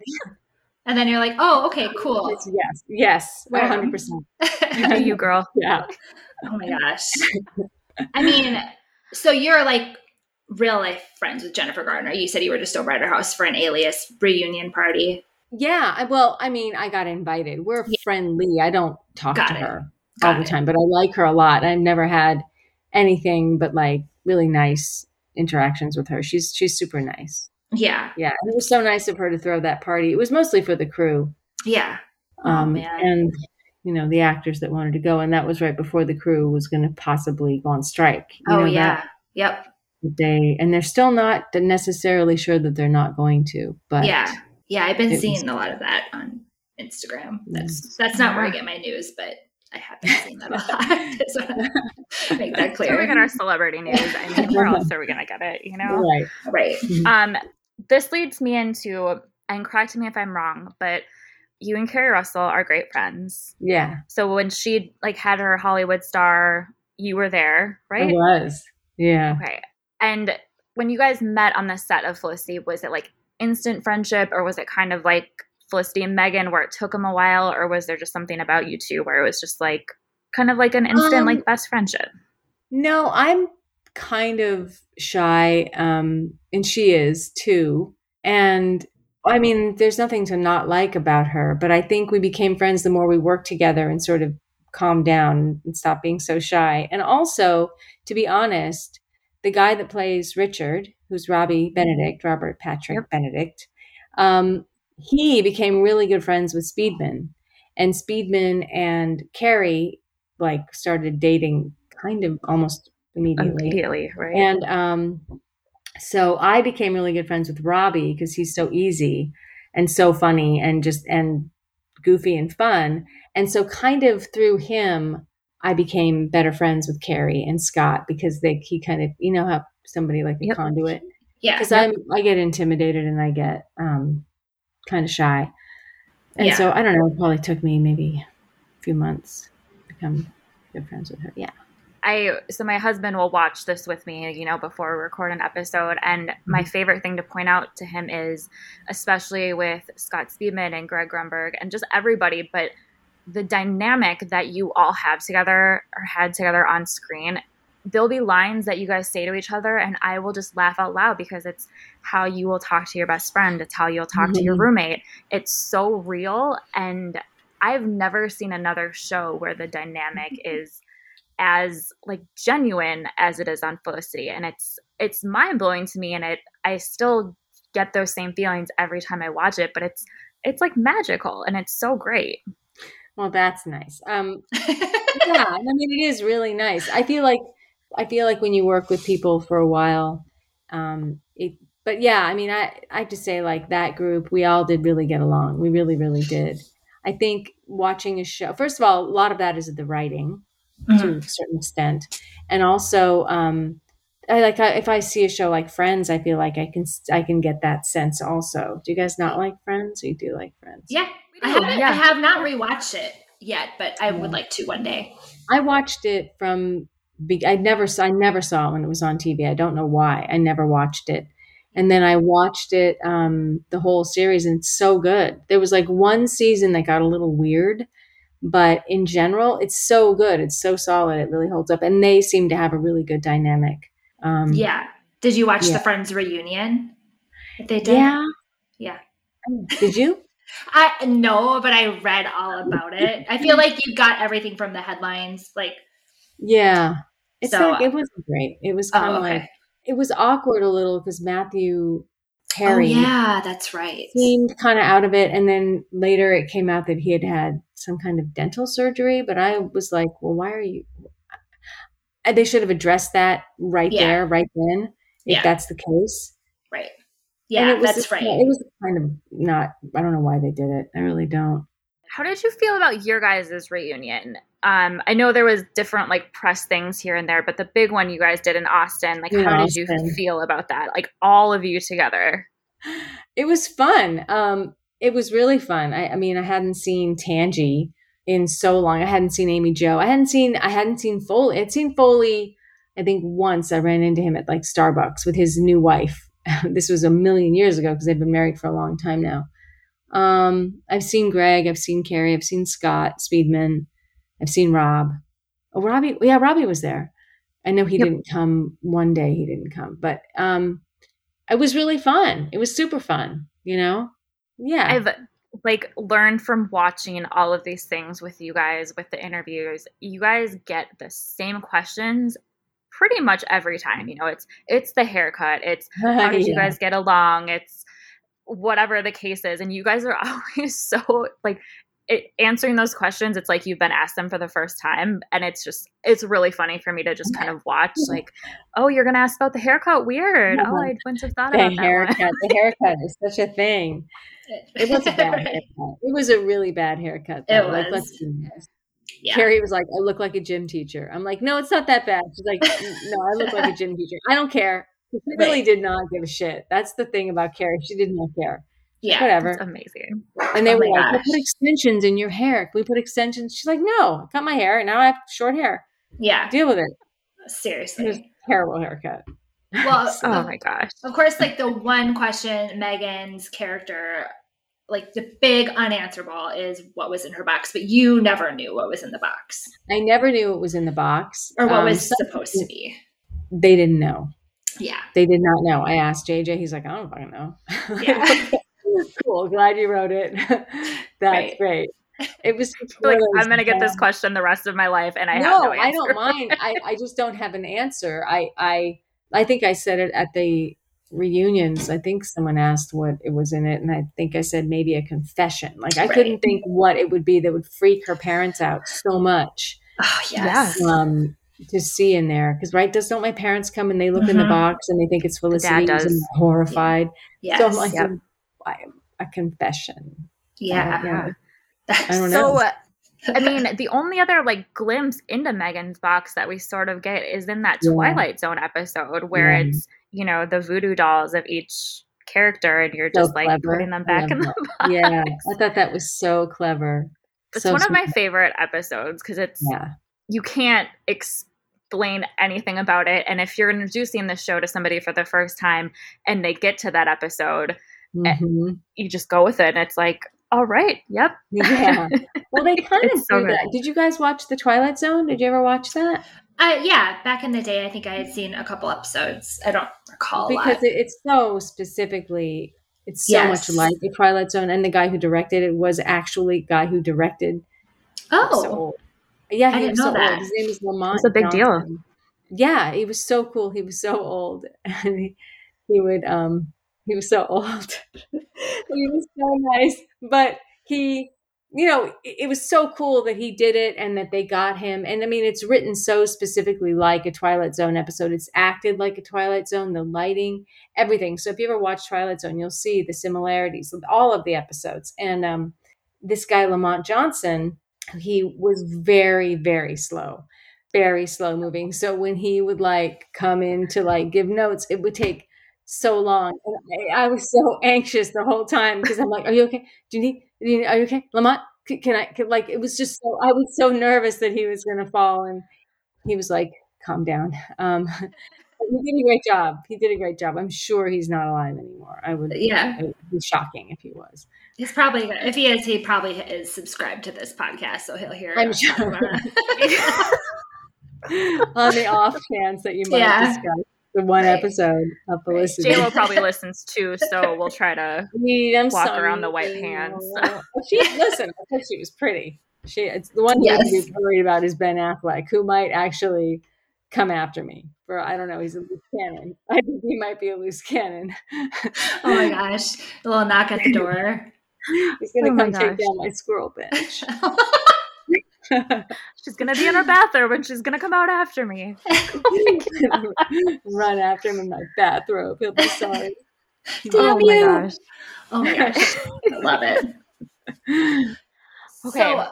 S2: and then you're like, oh, okay, cool.
S3: yes, yes, hundred percent.
S1: You you, girl.
S3: Yeah.
S2: oh my gosh. I mean, so you're like real life friends with Jennifer Garner. You said you were just over at her house for an alias reunion party.
S3: Yeah. I- Well, I mean, I got invited. We're
S2: Yeah.
S3: friendly. I don't talk
S2: Got
S3: to
S2: it.
S3: her
S2: Got
S3: all the
S2: it.
S3: time, but I like her a lot. I've never had anything but like really nice interactions with her. She's she's super nice.
S2: Yeah.
S3: Yeah. And it was so nice of her to throw that party. It was mostly for the crew.
S2: Yeah. Oh,
S3: um,
S2: man.
S3: and you know the actors that wanted to go, and that was right before the crew was going to possibly go on strike. You
S2: oh
S3: know,
S2: yeah.
S3: that
S2: Yep.
S3: they and they're still not necessarily sure that they're not going to, but
S2: yeah. Yeah. I've been
S3: it was-
S2: seeing a lot of that on Instagram. That's
S3: Yes.
S2: that's not where I get my news, but I have been seeing that a lot. Just wanna make that
S1: So we
S2: clear.
S1: get our celebrity news. I mean, where else are we gonna get it? You know.
S3: right.
S2: Right.
S1: Um, this leads me into, and correct me if I'm wrong, but you and Keri Russell are great friends.
S3: Yeah,
S1: So when she like had her Hollywood star, you were there, right?
S3: it was. Yeah.
S1: Okay. And when you guys met on the set of Felicity, was it like instant friendship, or was it kind of like Felicity and Meghan, where it took them a while, or was there just something about you two where it was just like kind of like an instant
S3: Um,
S1: like best friendship?
S3: No, I'm kind of shy, um, and she is too. And I mean, there's nothing to not like about her, but I think we became friends the more we worked together and sort of calmed down and stopped being so shy. And also, to be honest, the guy that plays Richard, who's Robbie Benedict, Robert Patrick. Benedict, um, he became really good friends with Speedman. And Speedman and Keri like started dating kind of almost immediately.
S1: Immediately, right?
S3: And um, so I became really good friends with Robbie because he's so easy and so funny and just and goofy and fun. And so kind of through him, I became better friends with Keri and Scott because they he kind of you know how somebody like a
S1: Yep.
S3: conduit
S2: Yeah.
S3: because I'm I get intimidated and I get um, kind of shy. And
S2: Yeah.
S3: so I don't know. It probably took me maybe a few months to become good friends with her. Yeah.
S1: I so my husband will watch this with me, you know, before we record an episode. And my favorite thing to point out to him is, especially with Scott Speedman and Greg Grunberg and just everybody, but the dynamic that you all have together or had together on screen. There'll be lines that you guys say to each other, and I will just laugh out loud because it's how you will talk to your best friend. It's how you'll talk to your
S3: Mhm.
S1: roommate. It's so real. And I've never seen another show where the dynamic is as like genuine as it is on Felicity, and it's it's mind blowing to me, and it I still get those same feelings every time I watch it, but it's it's like magical, and it's so great.
S3: Well, that's nice. Um, yeah, I mean, it is really nice. I feel like I feel like when you work with people for a while, um, it. But yeah, I mean, I I have to say, like that group, we all did really get along. We really, really did. I think watching a show. First of all, a lot of that is the writing
S2: Mhm.
S3: to a certain extent, and also, um, I like I, if I see a show like Friends, I feel like I can I can get that sense. Also, do you guys not like Friends? Or you do like Friends?
S2: Yeah. I haven't
S1: yeah.
S2: I have not rewatched it yet, but I
S3: Yeah.
S2: would like to one day.
S3: I watched it from. be- I never saw. I never saw it when it was on TV. I don't know why. I never watched it, and then I watched it um, the whole series, and it's so good. There was like one season that got a little weird, but in general, it's so good. It's so solid. It really holds up, and they seem to have a really good dynamic. Um,
S2: Yeah. Did you watch
S3: Yeah.
S2: the Friends reunion? They did?
S3: yeah.
S2: Yeah.
S3: Did you?
S2: I no, but I read all about it. I feel like you got everything from the headlines. Like,
S3: Yeah. It's
S2: So-
S3: like it wasn't great. It was kind
S2: oh,
S3: of
S2: okay.
S3: like it was awkward a little because Matthew Perry.
S2: Oh, yeah, that's right.
S3: seemed kind of out of it. And then later it came out that he had had some kind of dental surgery. But I was like, well, why are you? They should have addressed that right
S2: Yeah.
S3: there, right then, if
S2: Yeah.
S3: that's the case.
S2: Right. Yeah,
S3: it was
S2: that's
S3: just-
S2: right.
S3: It was kind of not. I don't know why they did it. I really don't.
S1: How did you feel about your guys' reunion? Um, I know there was different like press things here and there, but the big one you guys did in Austin, like
S3: In
S1: how did you feel about that? Like all of you together.
S3: It was fun. Um, it was really fun. I, I mean, I hadn't seen Tangi in so long. I hadn't seen Amy Jo. I hadn't seen. I hadn't seen Foley. I'd seen Foley. I think once I ran into him at like Starbucks with his new wife. this was a million years ago because they've been married for a long time now. Um, I've seen Greg. I've seen Keri. I've seen Scott Speedman. I've seen Rob. Oh, Robbie. Yeah, Robbie was there. I know he
S1: Yep.
S3: didn't come one day. He didn't come, but um, it was really fun. It was super fun. You know. Yeah.
S1: I've like learned from watching all of these things with you guys with the interviews. You guys get the same questions pretty much every time. You know, it's it's the haircut. It's how did you guys get along? It's whatever the case is, and you guys are always so like it, answering those questions. It's like you've been asked them for the first time, and it's just it's really funny for me to just kind of watch. Like, oh, you're gonna ask about the haircut? Weird. Oh, I wouldn't have thought
S3: the
S1: about that one.
S3: haircut. the haircut is such a thing. It was a bad haircut. It was a really bad haircut. Though.
S2: It
S3: Like,
S2: was.
S3: let's
S2: yeah.
S3: Keri was like, I look like a gym teacher. I'm like, no, it's not that bad. She's like, no, I look like a gym teacher. I don't care. She really did not give a shit. That's the thing about Keri. She did not care.
S2: Yeah.
S3: Whatever.
S1: It's amazing.
S3: And they
S2: Oh
S3: were
S2: my
S3: like, "We'll put extensions in your hair. Can we put extensions? She's like, no, I cut my hair. and Now I have short hair.
S2: Yeah.
S3: Deal with it. It was
S2: Seriously.
S3: terrible haircut.
S2: Well,
S1: Oh my gosh.
S2: of course, like the one question Meghan's character, like the big unanswerable is what was in her box, but you never knew what was in the box
S3: I never knew what was in the box.
S2: or what
S3: Um,
S2: was supposed to be.
S3: They didn't know.
S2: Yeah.
S3: They did not know. I asked JJ. He's like, I don't fucking know.
S2: Yeah.
S3: cool. Glad you wrote it. That's
S2: Right.
S3: great. It was
S1: Like
S3: one of those
S1: I'm gonna get this question the rest of my life, and I
S3: no,
S1: have no answer.
S3: I don't mind. I, I just don't have an answer. I, I I think I said it at the reunions. I think someone asked what it was in it, and I think I said maybe a confession. Like I
S2: Right.
S3: couldn't think what it would be that would freak her parents out so much
S2: Oh, yes.
S3: um, to see in there. Because right, does don't my parents come and they look in the
S2: Mhm.
S3: box and they think it's Felicity
S1: does.
S3: and they're horrified?
S2: Yes.
S3: So I'm like,
S1: Yep.
S3: A confession.
S2: yeah.
S3: Yeah.
S2: That's
S3: I don't know.
S1: So, uh, I mean, the only other like glimpse into Meghan's box that we sort of get is in that
S3: Yeah.
S1: Twilight Zone episode where
S3: Yeah.
S1: it's you know the voodoo dolls of each character, and you're
S3: So
S1: just like putting them back in the
S3: that. Yeah, I thought that was so clever.
S1: It's
S3: So
S1: one of my favorite episodes because it's
S3: Yeah.
S1: you can't explain anything about it, and if you're introducing the show to somebody for the first time and they get to that episode,
S3: Mhm.
S1: you just go with it, and it's like, all right, yep,
S3: Yeah. Well, they kind of
S1: It's so
S3: do
S1: good.
S3: that. Did you guys watch The Twilight Zone? Did you ever watch that?
S2: Uh, yeah, back in the day, I think I had seen a couple episodes. I don't recall
S3: Because it, it's so specifically, it's so
S2: Yes.
S3: much like The Twilight Zone, and the guy who directed it was actually guy who directed.
S2: oh,
S3: So, yeah,
S2: I
S3: he
S2: didn't
S3: was
S2: know
S3: so
S2: that.
S3: old. His name is Lamont.
S1: It's a big deal.
S3: Yeah, he was so cool. He was so old, and he, he would um he was so old. he was so nice, but he you know it, it was so cool that he did it and that they got him. And I mean, it's written so specifically like a Twilight Zone episode. It's acted like a Twilight Zone. The lighting, everything. So if you ever watch Twilight Zone, you'll see the similarities with all of the episodes. And um, this guy Lamont Johnson, he was very very slow very slow moving. So when he would like come in to like give notes, it would take so long. And I, I was so anxious the whole time because I'm like, "Are you okay? Do you need? Do you, are you okay, Lamont? Can, can I? Can, like it was just so. I was so nervous that he was going to fall, and he was like, "Calm down." Um, he did a great job. He did a great job. I'm sure he's not alive anymore. I would.
S2: Yeah.
S3: It would be shocking if he was.
S2: he's probably if he is, he probably is subscribed to this podcast, so he'll hear.
S3: I'm sure. On the off chance that you might
S2: Yeah.
S3: discuss the one
S2: Right.
S3: episode of Felicity.
S1: J Lo probably listens too, so we'll try to.
S3: Me, I'm
S1: walk
S3: sorry,
S1: around the white pants.
S3: she listen. I thought she was pretty. She it's the one
S2: Yes.
S3: to be worried about is Ben Affleck, who might actually come after me for I don't know. He's a loose cannon. I think he might be a loose cannon.
S2: oh my gosh, a little knock at the door.
S3: He's gonna
S1: Oh
S3: come take down my squirrel bench.
S1: She's gonna be in her bathroom and she's gonna come out after me.
S3: Run after him in my bathrobe. He'll be sorry.
S1: oh my
S2: you.
S1: gosh.
S2: oh my gosh, I love it.
S1: Okay.
S2: So,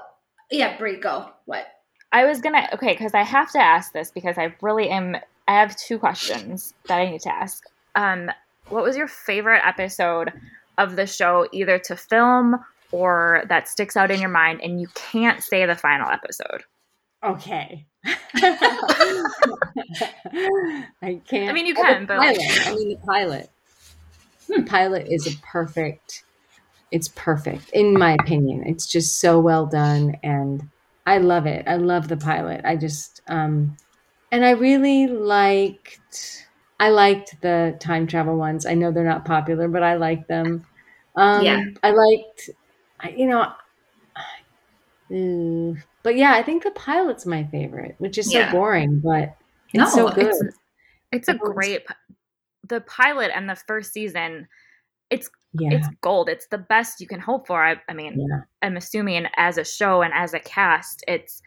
S2: yeah, Brie, go. What?
S1: I was gonna okay because I have to ask this because I really am. I have two questions that I need to ask. Um, what was your favorite episode of the show, either to film or that sticks out in your mind, and you can't say the final episode?
S3: Okay. I can't.
S1: I mean, you can, but like,
S3: I mean, the pilot. The pilot is a perfect. It's perfect, in my opinion. It's just so well done, and I love it. I love the pilot. I just, um, and I really liked. I liked the time travel ones. I know they're not popular, but I like them. Um,
S2: Yeah.
S3: I liked, I- you know, mm, but yeah, I think the pilot's my favorite, which is so
S2: Yeah.
S3: boring, but it's
S2: No,
S3: so good.
S1: it's it's a great. The pilot and the first season, it's
S3: yeah,
S1: it's gold. It's the best you can hope for. I, I mean,
S3: yeah,
S1: I'm assuming as a show and as a cast, it's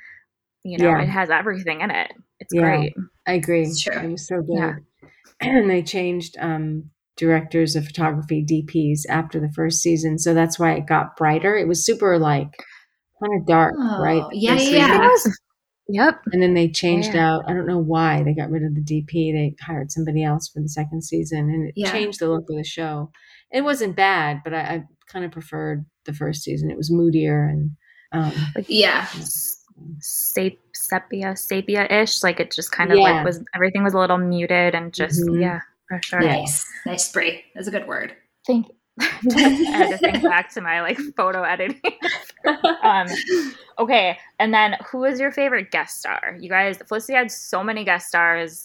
S1: you know it has everything in it. It's great.
S3: I agree.
S2: It's true.
S3: It was so good. And they changed um, directors of photography, DPs, after the first season, so that's why it got brighter. It was super like kind of dark,
S2: Oh,
S3: right?
S2: yeah, yeah, yeah.
S1: Yep.
S3: And then they changed
S1: Yeah.
S3: out. I don't know why they got rid of the DP. They hired somebody else for the second season, and it
S2: Yeah.
S3: changed the look of the show. It wasn't bad, but I, I kind of preferred the first season. It was moodier and um,
S2: Yeah.
S1: Sap- sepia sepia ish. Like it just kind of
S3: Yeah.
S1: like was everything was a little muted and just
S3: Mhm.
S1: yeah for sure.
S2: Nice. Nice spree. That's a good word.
S1: Think. I had to think back to my like photo editing. um, okay, and then who is your favorite guest star? You guys, Felicity had so many guest stars,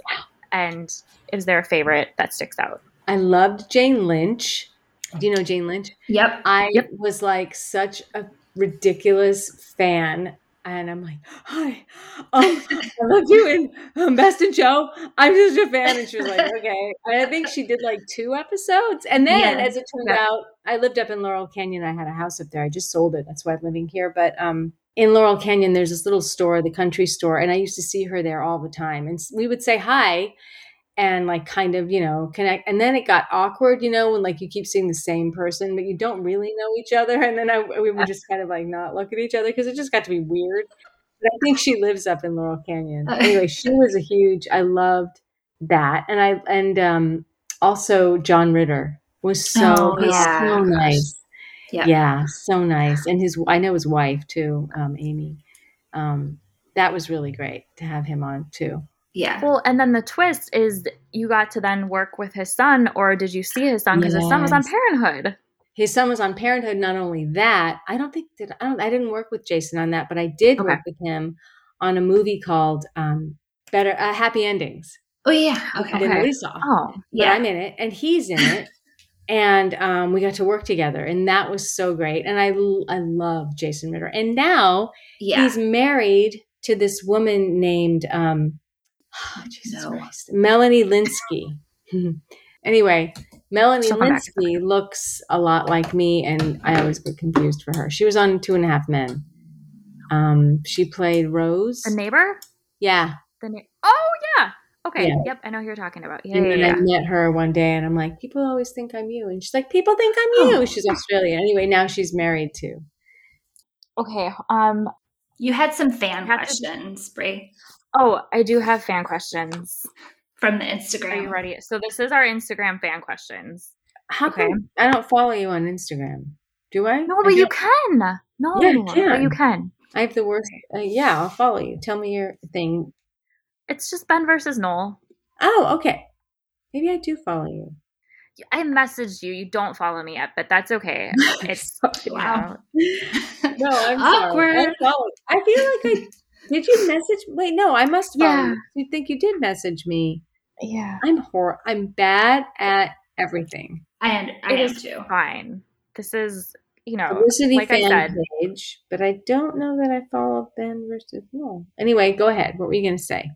S1: and is there a favorite that sticks out?
S3: I loved Jane Lynch. Do you know Jane Lynch?
S2: Yep.
S3: I
S1: Yep.
S3: was like such a ridiculous fan. And I'm like, hi, um, I love you and um, Best in Show. I'm just a fan. And she was like, okay. And I think she did like two episodes. And then,
S2: Yeah.
S3: as it turned
S1: Yeah.
S3: out, I lived up in Laurel Canyon. I had a house up there. I just sold it. That's why I'm living here. But um, in Laurel Canyon, there's this little store, the country store. And I used to see her there all the time. And we would say hi and like kind of you know connect and then it got awkward you know when like you keep seeing the same person but you don't really know each other and then I, we would just kind of like not look at each other because it just got to be weird but i think she lives up in laurel canyon
S2: Uh.
S3: anyway she was a huge i loved that and i and um also john ritter was so
S2: Oh, yeah.
S3: so nice
S2: Yeah.
S3: yeah so nice and his i know his wife too um amy um that was really great to have him on too
S2: Yeah.
S1: Well, and then the twist is you got to then work with his son, or did you see his son because his son was on Parenthood?
S3: his son was on parenthood not only that i don't think did i don't i didn't work with jason on that but i did
S1: Okay.
S3: work with him on a movie called um better uh, happy endings
S2: Oh yeah. Okay.
S1: Okay.
S3: saw
S1: Oh,
S3: but
S2: Yeah.
S3: i'm in it and he's in it and um, we got to work together and that was so great and i i love jason ritter and now
S2: Yeah.
S3: he's married to this woman named um oh, jesus
S2: No.
S3: christ melanie lynskey anyway melanie
S1: She'll
S3: lynskey looks a lot like me and i always get confused for her she was on two and a half men um she played rose
S1: the neighbor.
S3: yeah
S1: The na- oh yeah. Okay.
S3: Yeah.
S1: Yep. I know who you're talking about. Yeah.
S3: and
S1: Yeah.
S3: then
S1: yeah.
S3: I met her one day and I'm like, people always think I'm you. And she's like, people think I'm you.
S2: Oh.
S3: She's Australian. Anyway, now she's married too.
S1: Okay. Um.
S2: you had some fan
S1: Had to-
S2: questions, Brie,
S1: Oh, I do have fan questions.
S2: from the Instagram.
S1: Are you ready? So this is our Instagram fan questions.
S3: How
S1: Okay.
S3: come I don't follow you on Instagram? Do I?
S1: No,
S3: I
S1: but you can. No,
S3: Yeah, you
S1: but
S3: can.
S1: you can.
S3: I have the worst. Uh, yeah, I'll follow you. Tell me your thing.
S1: It's just Ben versus Noel.
S3: Oh, okay. Maybe I do follow you.
S1: I messaged you. You don't follow me yet, but that's okay. It's you
S2: Wow.
S1: know,
S3: No, I'm
S2: Awkward.
S3: sorry. I. I feel like I did. You message? Wait, no, I must follow.
S1: Yeah.
S3: You. you think you did message me?
S1: yeah.
S3: I'm hor. I'm bad at everything.
S2: I am. I
S1: It
S2: am
S1: is
S2: too.
S1: fine. This is you know
S3: Felicity
S1: like I
S3: fan
S1: said.
S3: page, but I don't know that I follow Ben versus no. Anyway, go ahead. What were you going to say?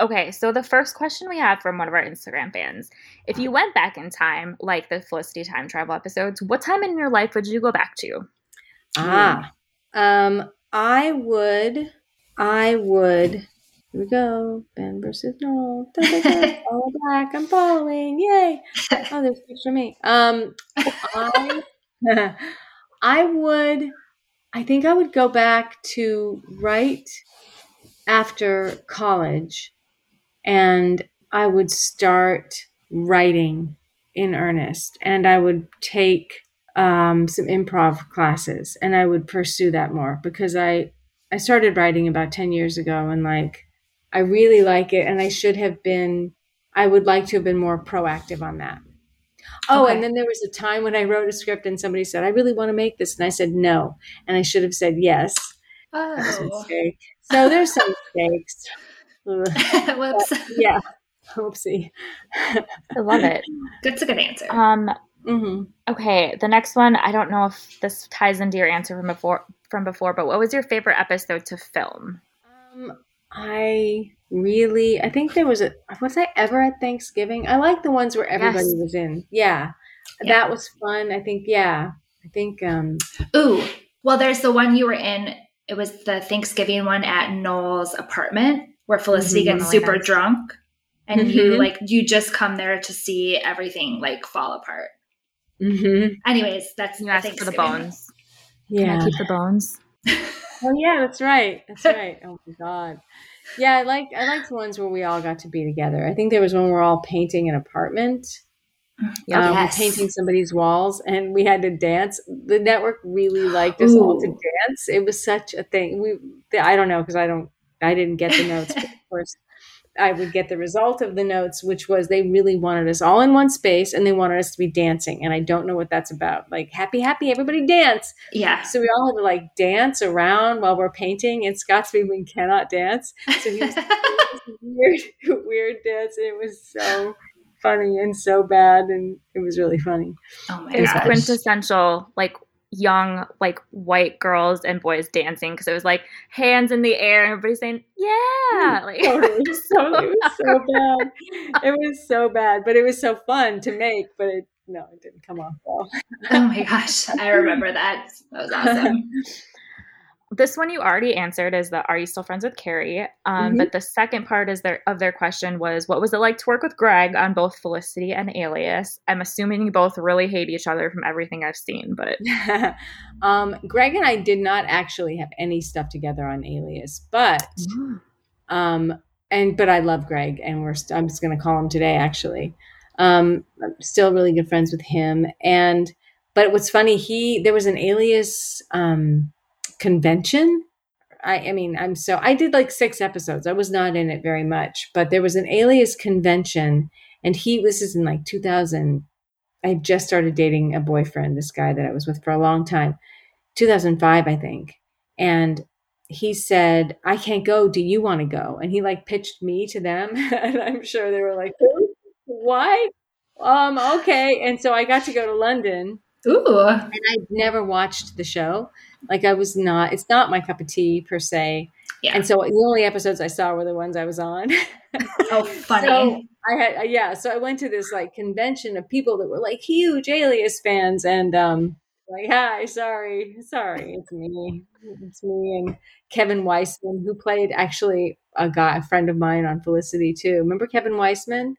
S1: Okay, so the first question we have from one of our Instagram fans: If you went back in time, like the Felicity time travel episodes, what time in your life would you go back to?
S3: Ah, um, I would, I would. Here we go. Ben versus Noel. Da, da, da. Follow back. I'm following. Yay! Oh, there's a picture of me. Um, I, I would. I think I would go back to right after college and I would start writing in earnest and I would take um, some improv classes and I would pursue that more because I I started writing about 10 years ago and like I really like it and I should have been I would like to have been more proactive on that. Oh,
S2: Okay.
S3: and then there was a time when I wrote a script and somebody said, I really want to make this. And I said, no. And I should have said yes. That was a
S2: Oh.
S3: mistake. So there's some mistakes. Ugh.
S2: Whoops.
S3: yeah. Oopsie.
S1: I love it.
S2: That's a good answer.
S1: Um,
S3: hmm
S1: okay, the next one, I don't know if this ties into your answer from before from before, but what was your favorite episode to film?
S3: Um, I really, I think there was a, was I ever at Thanksgiving? I like the ones where everybody
S1: Yes.
S3: was in. Yeah.
S2: Yeah.
S3: That was fun. I think, yeah. I think, um,
S2: Ooh, well, there's the one you were in. It was the Thanksgiving one at Noel's apartment where Felicity
S3: Mhm.
S2: gets
S1: Oh,
S2: super
S1: yes.
S2: drunk, and you
S3: Mhm.
S2: like you just come there to see everything like fall apart.
S3: Mhm.
S2: Anyways, that's
S1: You
S2: the
S1: asked for the
S2: Thanksgiving one.
S1: bones. Can
S3: yeah.
S1: I keep the bones?
S3: Oh yeah, that's right. That's right. Oh my god. Yeah, I like I liked the ones where we all got to be together. I think there was one where we're all painting an apartment.
S1: Yeah,
S3: um,
S2: Yes.
S3: painting somebody's walls, and we had to dance. The network really liked us all to dance. It was such a thing. We, I don't know, because I don't, I didn't get the notes. but of course, I would get the result of the notes, which was they really wanted us all in one space, and they wanted us to be dancing. And I don't know what that's about. Like happy, happy, everybody dance.
S2: Yeah.
S3: So we all had to like dance around while we're painting. And Scott's we cannot dance, so he was weird, weird dance, and it was so funny and so bad, and it was really funny.
S2: oh my
S1: It was quintessential, like young, like white girls and boys dancing because it was like hands in the air and everybody saying, "Yeah!" Mm, like
S3: Totally. So it was so bad. It was so bad, but it was so fun to make. But it no, it didn't come off well.
S2: Oh my gosh, I remember that. That was awesome.
S1: This one you already answered is the "Are you still friends with Keri?" Um,
S3: Mhm.
S1: But the second part is their of their question was, "What was it like to work with Greg on both Felicity and Alias?" I'm assuming you both really hate each other from everything I've seen, but
S3: um, Greg and I did not actually have any stuff together on Alias, but um, and but I love Greg, and we're st- I'm just going to call him today. Actually, um, I'm still really good friends with him, and but what's funny, he there was an Alias um, convention. I, I mean, I'm so I did like six episodes. I was not in it very much, but there was an Alias convention, and he this is in like 2000. I just started dating a boyfriend, this guy that I was with for a long time, 2005, I think, and he said, I can't go. Do you want to go? And he like pitched me to them. and I'm sure they were like, "Who? why? Um, okay. And so I got to go to London
S2: Ooh.
S3: and I'd never watched the show. Like I was not, it's not my cup of tea per se.
S2: Yeah.
S3: And so the only episodes I saw were the ones I was on.
S2: Oh, funny.
S3: So I had, yeah. So I went to this like convention of people that were like huge Alias fans and, um, like, hi, sorry, sorry, it's me. It's me and Kevin Weisman, who played actually a guy, a friend of mine on Felicity too. Remember Kevin Weisman?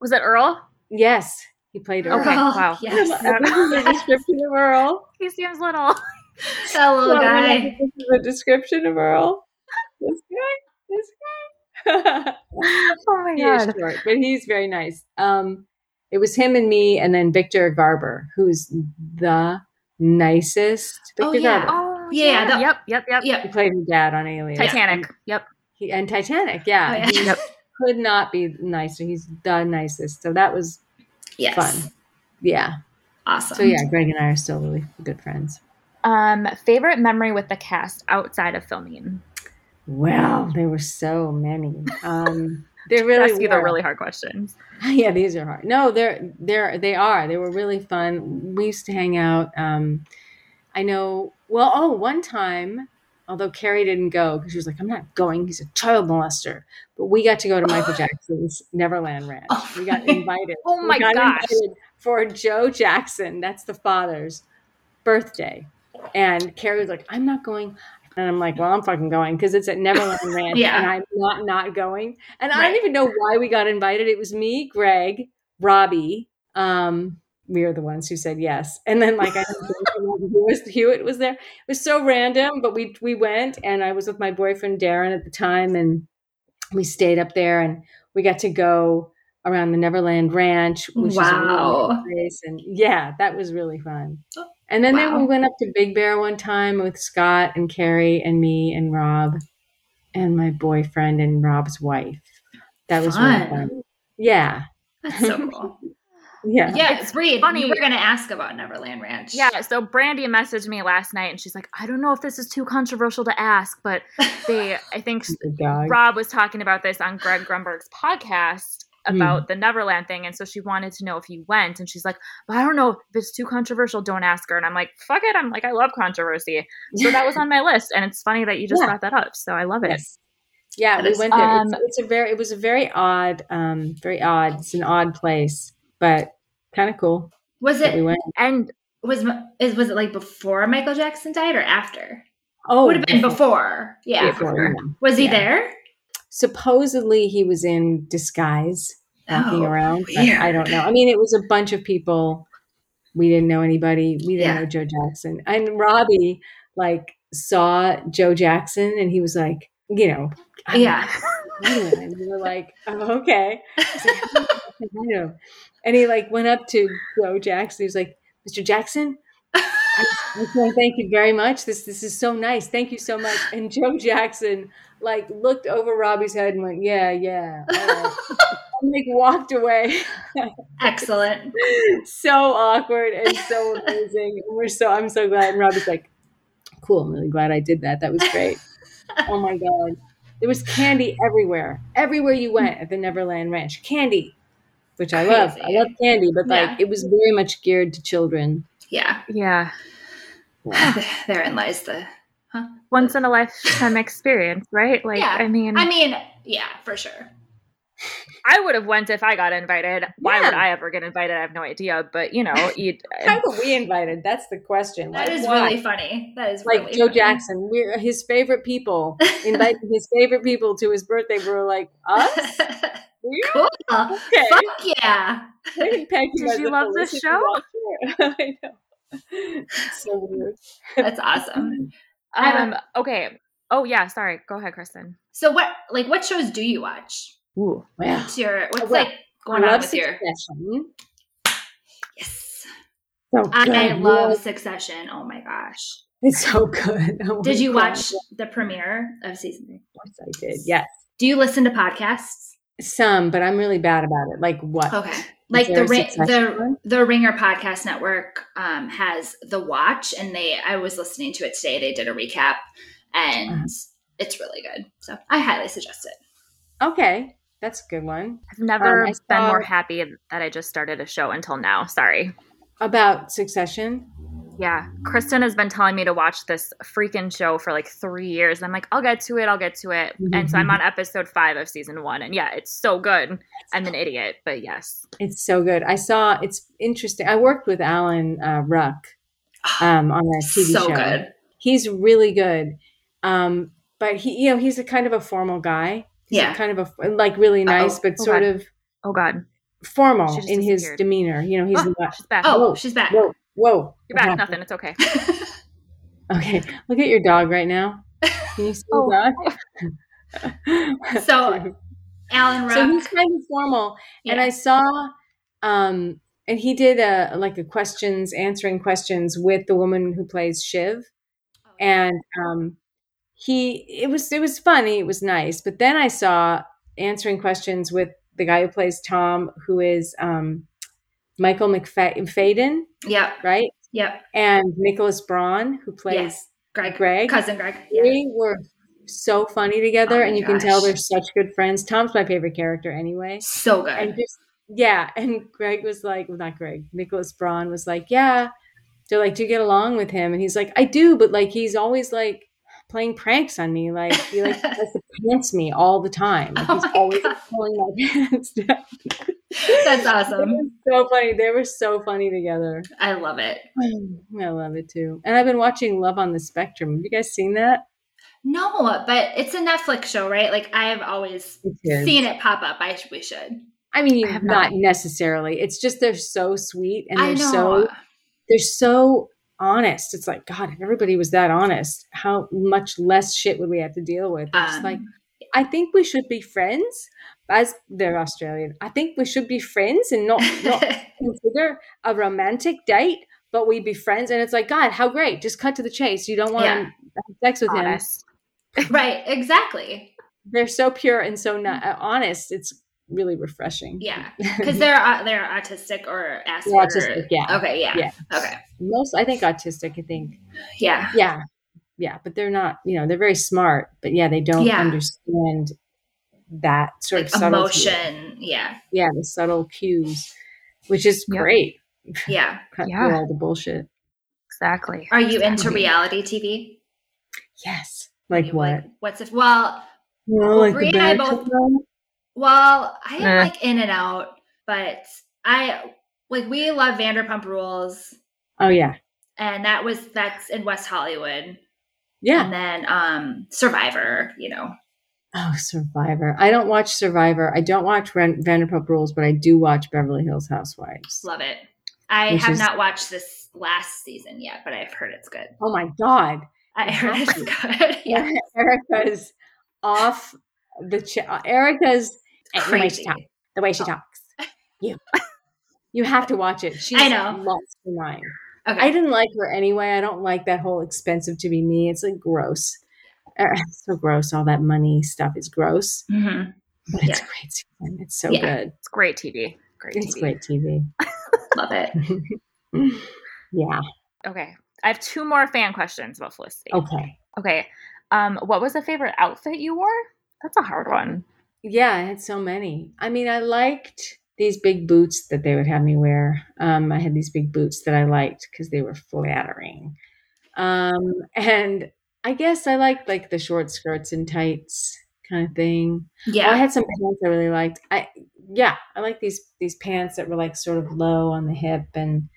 S1: was that Earl?
S3: Yes, he played Earl.
S1: Okay, wow.
S2: Yes.
S3: This is the description of Earl.
S1: He seems little.
S2: That little
S3: Well,
S2: guy.
S3: This is the description of Earl. This guy, this guy.
S1: Oh my
S3: he is
S1: god.
S3: short, but he's very nice. Um, it was him and me, and then Victor Garber, who's the nicest. Victor
S2: Oh, yeah.
S3: Garber.
S1: Oh
S2: Yeah, the-
S1: yep. Yep. Yep.
S3: He played his dad on Alias.
S1: Titanic. Yep.
S3: He, and Titanic, yeah.
S2: Oh, yeah.
S3: He
S1: Yep.
S3: could not be nicer. He's the nicest. So that was
S2: Yes.
S3: fun. Yeah.
S2: Awesome.
S3: So yeah, Greg and I are still really good friends.
S1: Um, favorite memory with the cast outside of filming.
S3: Well, there were so many. Um, they really
S1: Ask you the really hard questions.
S3: yeah, these are hard. No, they're they're they are. They were really fun. We used to hang out. Um, I know. Well, oh, one time, although Keri didn't go because she was like, "I'm not going." He's a child molester. But we got to go to Michael Jackson's Neverland Ranch.
S2: Oh.
S3: We got invited.
S1: Oh my gosh.
S3: invited for Joe Jackson. That's the father's birthday. And Keri was like, "I'm not going." And I'm like, well, I'm fucking going because it's at Neverland Ranch
S2: Yeah.
S3: and I'm not not going. And I don't even know why we got invited. It was me, Greg, Robbie, um, we are the ones who said yes. And then like I Hewitt, Hewitt was there. It was so random, but we we went and I was with my boyfriend Darren at the time and we stayed up there and we got to go around the Neverland Ranch, which
S2: wow.
S3: is a really place. And yeah, that was really fun. And then, wow. then we went up to Big Bear one time with Scott and Keri and me and Rob and my boyfriend and Rob's wife. That was fun. really fun. Yeah.
S2: That's so cool.
S3: Yeah.
S2: Yeah, it's Reed, funny. You were going to ask about Neverland Ranch.
S1: Yeah, so Brandy messaged me last night and she's like, I don't know if this is too controversial to ask, but they, I think Rob was talking about this on Greg Grunberg's podcast about mm. the Neverland thing. And so she wanted to know if you went. And she's like, but I don't know if it's too controversial. Don't ask her. And I'm like, fuck it. I'm like, I love controversy. So that was on my list. And it's funny that you just yeah. brought that up. So I love it.
S3: Yes. Yeah, we went there. Um, it's, it's, a very, it was a very odd, um, very odd. It's an odd place, but kind of cool.
S2: Was it?
S3: We went.
S2: And was is was it like before Michael Jackson died or after?
S3: Oh,
S2: would have been before. Yeah. Before. Was he yeah. there?
S3: Supposedly he was in disguise walking oh, around. I don't know. I mean, it was a bunch of people. We didn't know anybody. We didn't yeah. know Joe Jackson. And Robbie like saw Joe Jackson and he was like, you know,
S2: yeah.
S3: And we were like, oh, okay. Like, and he like went up to Joe Jackson. He was like, Mr. Jackson, I, I thank you very much. This this is so nice. Thank you so much. And Joe Jackson like looked over Robbie's head and went, Yeah, yeah. and like walked away.
S2: Excellent.
S3: so awkward and so amazing. And we're so I'm so glad. And Robbie's like, Cool, I'm really glad I did that. That was great. oh my God. There was candy everywhere. Everywhere you went at the Neverland Ranch. Candy. Which I Crazy. love. I love candy, but like yeah. it was very much geared to children.
S2: Yeah.
S1: Yeah.
S2: yeah. Therein lies the
S1: huh? once in a lifetime experience, right? Like yeah. I mean
S2: I mean, yeah, for sure.
S1: I would have went if I got invited. Why yeah. would I ever get invited? I have no idea. But you know, you
S3: how were we invited? That's the question.
S2: That like, is why? really funny. That is
S3: like
S2: really
S3: Joe
S2: funny.
S3: Jackson. We're his favorite people. Invited his favorite people to his birthday. We were like us.
S2: cool. Okay. Fuck yeah.
S1: Did you love this show?
S3: I know. so weird.
S2: That's awesome.
S1: Um. Okay. Oh yeah. Sorry. Go ahead, Kristen.
S2: So what? Like, what shows do you watch?
S3: Ooh,
S2: wow. What's your what's well, like going on with
S3: Succession.
S2: your Yes. So I love Succession. Oh my gosh.
S3: It's so good. Oh
S2: did you God. watch the premiere of season three?
S3: Of course I did. Yes.
S2: Do you listen to podcasts?
S3: Some, but I'm really bad about it. Like what?
S2: Okay. Like the the the Ringer podcast network um, has the Watch, and they I was listening to it today. They did a recap, and uh-huh. it's really good. So I highly suggest it.
S3: Okay, that's a good one.
S1: I've never um, been more happy that I just started a show until now. Sorry.
S3: About Succession?
S1: Yeah. Kristen has been telling me to watch this freaking show for like three years. And I'm like, I'll get to it. I'll get to it. Mm-hmm. And so I'm on episode five of season one. And yeah, it's so good. I'm an idiot, but yes.
S3: It's so good. I saw, it's interesting. I worked with Alan uh, Ruck um, on that TV so show. good. He's really good. Um, but he, you know, he's a kind of a formal guy yeah, kind of a like really nice, Uh-oh. but oh, sort
S1: God.
S3: of
S1: oh god
S3: formal in his demeanor. You know, he's
S2: oh, not, she's back. Oh, whoa, she's back.
S3: Whoa, whoa,
S1: you're back. Nothing. It's okay.
S3: okay, look at your dog right now. Can you see oh.
S2: the dog? so, Alan Ruck.
S3: So he's kind of formal, yeah. and I saw, um, and he did a like a questions answering questions with the woman who plays Shiv, oh. and um, he it was it was funny it was nice but then i saw answering questions with the guy who plays tom who is um, michael macfadyen
S2: yeah
S3: right?
S2: Yeah
S3: and nicholas braun who plays yes.
S2: greg.
S3: Greg.
S2: Cousin greg.
S3: Yeah. they were so funny together oh and you gosh. can tell they're such good friends. Tom's my favorite character anyway.
S2: So good.
S3: And just yeah and greg was like well not greg nicholas braun was like yeah. They're like do you get along with him? And he's like i do but like he's always like playing pranks on me. Like he like to pants me all the time. Like, oh he's always like, pulling my pants down.
S2: That's awesome.
S3: so funny. They were so funny together.
S2: I love it.
S3: I love it too. And I've been watching Love on the Spectrum. Have you guys seen that?
S2: No, but it's a Netflix show, right? Like I have always seen it pop up. I we should.
S3: I mean,
S1: I have
S3: not
S1: not.
S3: necessarily. It's just they're so sweet and they're so they're so honest. It's like God, if everybody was that honest, how much less shit would we have to deal with? It's
S2: Um,
S3: like I think we should be friends. As they're Australian, I think we should be friends and not not consider a romantic date, but we'd be friends. And it's like, God, how great! Just cut to the chase. You don't want
S2: Yeah.
S3: to have sex with him.
S2: Right, exactly.
S3: They're so pure and so not, uh, honest. It's really refreshing.
S2: Yeah, because they're uh, they're autistic or Asperger.
S3: autistic, yeah.
S2: Okay. Yeah.
S3: Yeah.
S2: Okay.
S3: Most, I think, autistic. I think,
S2: Yeah.
S3: yeah, yeah, but they're not. You know, they're very smart, but yeah, they don't
S2: Yeah.
S3: understand that sort
S2: Like
S3: of subtlety.
S2: emotion. Yeah.
S3: Yeah, the subtle cues, which is
S1: Yep.
S3: great.
S2: Yeah.
S3: Cut
S1: Yeah.
S3: through all the bullshit.
S1: Exactly.
S2: Are you into reality TV?
S3: Yes. Like
S2: You-
S3: what?
S2: what's if? Well,
S3: Well,
S2: like Brie and I both-
S3: Bachelor?
S2: Well, I am
S1: Eh.
S2: like in and out, but I like we love Vanderpump Rules,
S3: Oh yeah,
S2: and that was that's in West Hollywood,
S3: yeah.
S2: and then um Survivor. You know.
S3: Oh, Survivor. I don't watch Survivor. I don't watch Ren- Vanderpump Rules, but I do watch Beverly Hills Housewives.
S2: Love it. I have
S3: is-
S2: not watched this last season yet, but I've heard it's good.
S3: Oh my god,
S2: I heard it's good. yeah.
S3: Erika's off the ch- Erika's the way she
S2: Crazy.
S3: talks. The way she
S2: Oh.
S3: talks. You, you have to watch it. She's
S2: I know.
S3: lost her mind.
S2: Okay.
S3: I didn't like her anyway. I don't like that whole expensive to be me. It's like gross. Uh, it's so gross. All that money stuff is gross,
S2: Mhm.
S3: but it's
S2: Yeah.
S3: great. season. It's so
S2: Yeah.
S3: good.
S1: It's great TV. Great
S3: It's
S1: TV.
S3: great TV.
S2: Love it.
S3: yeah.
S1: Okay. I have two more fan questions about Felicity.
S3: Okay.
S1: Okay. Um, what was the favorite outfit you wore? That's a hard one.
S3: Yeah, I had so many. I mean, I liked these big boots that they would have me wear. Um, I had these big boots that I liked because they were flattering. Um, and I guess I liked like the short skirts and tights kind of thing. Oh, I had some pants I really liked. I yeah, I like these these pants that were like sort of low on the hip and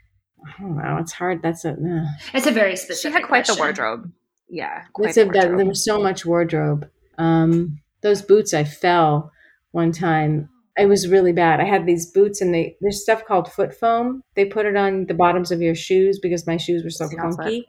S3: I don't know. It's hard. That's a. Uh,
S2: It's a very
S1: She
S2: specific.
S1: had quite the wardrobe. Yeah. Quite
S3: That's
S1: the
S3: a, that, there was so much wardrobe. Um, those boots, I fell one time. It was really bad. I had these boots, and they there's stuff called foot foam. They put it on the bottoms of your shoes because my shoes were so
S1: Sounds
S3: funky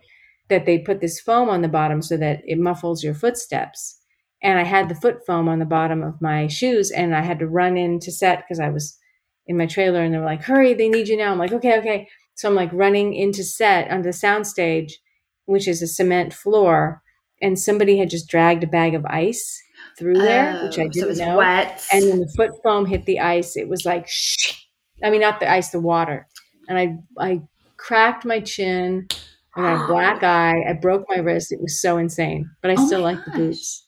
S3: that they put this foam on the bottom so that it muffles your footsteps. And I had the foot foam on the bottom of my shoes, and I had to run into set because I was in my trailer, and they were like, "Hurry, they need you now." I'm like, "Okay, okay." So I'm like running into set onto the sound stage, which is a cement floor, and somebody had just dragged a bag of ice through there, which I
S2: Oh,
S3: didn't
S2: so it was
S3: know.
S2: wet.
S3: And when the foot foam hit the ice, it was like, shh. I mean, not the ice, the water. And I, I cracked my chin. I got a black eye. I broke my wrist. It was so insane, but I
S2: Oh
S3: still like the boots.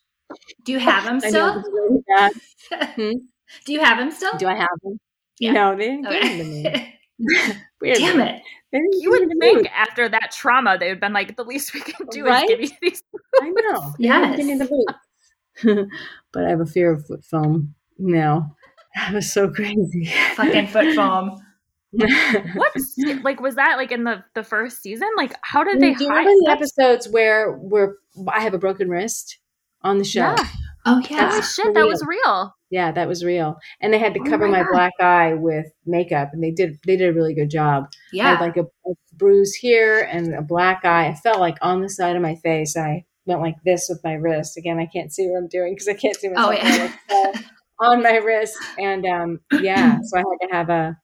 S2: Do you have them still?
S3: Hmm?
S2: Do you have them still?
S3: Do I have them?
S2: Yeah.
S3: No, they didn't give them to me.
S2: Okay. Damn it.
S1: You would think
S3: boots.
S1: after that trauma, they would have been like, the least we can do
S3: Right?
S1: is give you these.
S3: I know. Didn't Give me the boots. but I have a fear of foot foam now. That was so crazy.
S2: Fucking foot foam.
S1: What? like, was that like in the the first season? Like, how did they?
S3: Do
S1: they
S3: you
S1: hide?
S3: remember the episodes where where I have a broken wrist on the show?
S1: Yeah.
S2: Oh yeah.
S3: That's
S1: shit, that was real.
S3: Yeah, that was real. And they had to
S1: Oh
S3: cover
S1: my
S3: my, black eye with makeup, and they did they did a really good job. I
S2: Yeah.
S3: had like a, a bruise here and a black eye. I felt like on the side of my face. I went like this with my wrist. Again, I can't see what I'm doing because I can't see myself.
S2: Oh, yeah.
S3: I, like, fell on my wrist, and um, yeah, so I had to have a.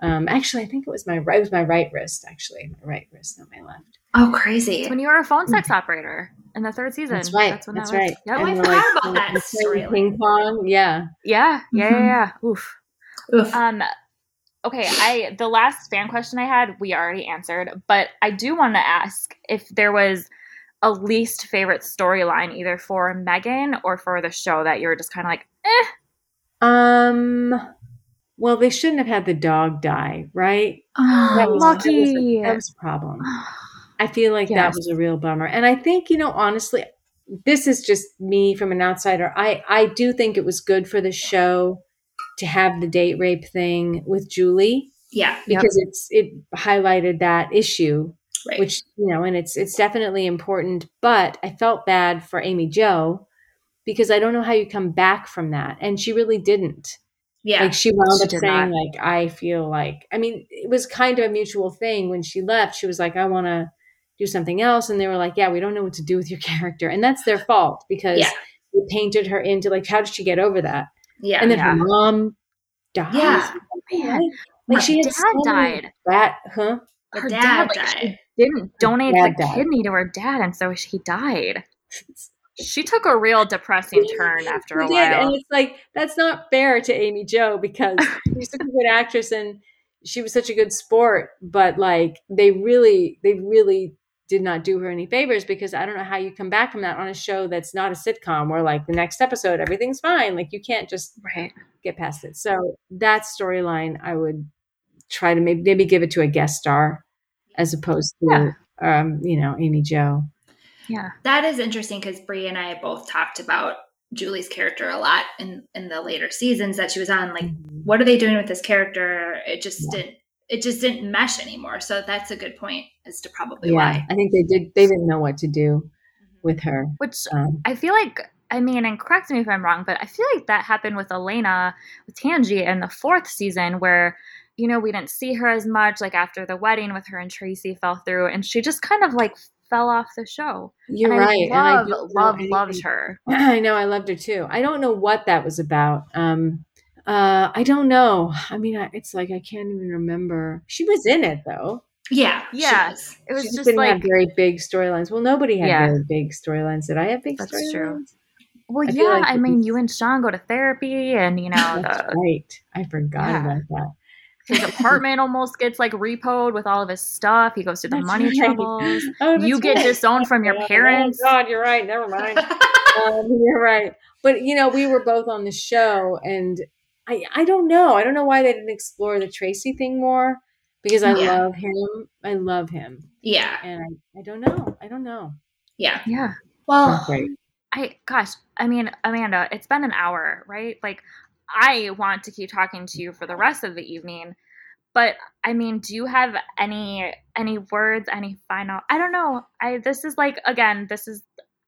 S3: Um, actually, I think it was my right. It was my right wrist. Actually, my right wrist, not my left.
S2: oh crazy.
S1: When you were a phone sex operator in the third season.
S3: That's right.
S1: That's, when
S3: That's
S1: that was.
S3: right.
S1: Yep.
S2: Oh, I
S3: we're
S2: forgot about that
S3: playing
S2: storyline.
S3: Ping pong. Yeah.
S1: Yeah. Yeah. Yeah. Yeah. Oof.
S2: Oof.
S1: Um. Okay. I the last fan question I had we already answered, but I do want to ask if there was a least favorite storyline either for Meghan or for the show that you're just kind of like, eh.
S3: Um. Well, they shouldn't have had the dog die, right?
S2: Oh,
S3: That was, that was,
S1: lucky.
S3: a, that was a problem. I feel like that was a real bummer. And I think, you know, honestly, this is just me from an outsider. I, I do think it was good for the show to have the date rape thing with Julie
S2: yeah.
S1: Yep.
S3: because it's it highlighted that issue,
S2: Right.
S3: which, you know, and it's it's definitely important. But I felt bad for Amy Jo because I don't know how you come back from that. And she really didn't.
S2: Yeah.
S3: Like she wound
S1: She
S3: up saying,
S1: not.
S3: like, I feel like I mean, it was kind of a mutual thing when she left. She was like, I wanna do something else. And they were like, Yeah, we don't know what to do with your character. And that's their fault because
S2: Yeah.
S3: they painted her into like, how did she get over that?
S2: yeah.
S3: And then
S1: Yeah.
S3: her mom died.
S2: Yeah.
S1: Oh Man,
S3: Like
S1: her
S3: she had
S1: dad
S3: so
S1: died.
S3: That huh?
S2: the
S1: her
S2: dad,
S1: dad,
S2: died.
S1: Didn't donate the
S3: died.
S1: kidney to her dad, and so he died. She took a real depressing turn after a
S3: did,
S1: while.
S3: and it's like that's not fair to Amy Jo because she's such a good actress and she was such a good sport. But like they really, they really did not do her any favors because I don't know how you come back from that on a show that's not a sitcom where like the next episode everything's fine. Like you can't just
S1: Right.
S3: get past it. So that storyline, I would try to maybe maybe give it to a guest star as opposed to um, you know Amy Jo.
S1: Yeah.
S2: That is interesting because Brie and I both talked about Julie's character a lot in in the later seasons that she was on. Like,
S3: Mm-hmm.
S2: what are they doing with this character? It just
S3: Yeah.
S2: didn't. It just didn't mesh anymore. So that's a good point as to probably
S3: Yeah,
S2: why.
S3: I think they did. They didn't know what to do with her.
S1: Which
S3: Um,
S1: I feel like, I mean, and correct me if I'm wrong, but I feel like that happened with Elena, with Tangi in the fourth season where, you know, we didn't see her as much, like after the wedding with her and Tracy fell through, and she just kind of like fell off the show.
S3: You're
S1: and I
S3: right. and I
S1: love, love, loved her.
S3: I know. I loved her too. I don't know what that was about. Um, uh, I don't know. I mean, I, it's like I can't even remember. She was in it though.
S2: Yeah, she
S1: Yeah.
S2: was.
S1: It was
S3: she
S1: just
S3: didn't
S1: like,
S3: have very big storylines. Well, nobody had
S1: Yeah.
S3: very big storylines. Did I have big
S1: That's
S3: storylines?
S1: true. well,
S3: I
S1: yeah,
S3: like
S1: I mean,
S3: was-
S1: you and Sean go to therapy, and you know,
S3: That's
S1: the,
S3: right. I forgot
S1: Yeah.
S3: about that.
S1: His apartment almost gets like repoed with all of his stuff. He goes through the
S3: That's
S1: money
S3: right.
S1: troubles.
S3: Oh, that's
S1: You get disowned from your
S3: Oh,
S1: parents.
S3: Oh God, you're right. Never mind. um, you're right. But you know, we were both on the show, and I I don't know. I don't know why they didn't explore the Tracy thing more because I
S2: Yeah.
S3: love him. I love him,
S2: yeah,
S3: and I, I don't know. I don't know.
S2: yeah.
S1: Yeah.
S2: Well,
S3: Not.
S1: I gosh, I mean, Amanda, it's been an hour, right? Like I want to keep talking to you for the rest of the evening. But I mean, do you have any any words, any final I don't know. I this is like again, this is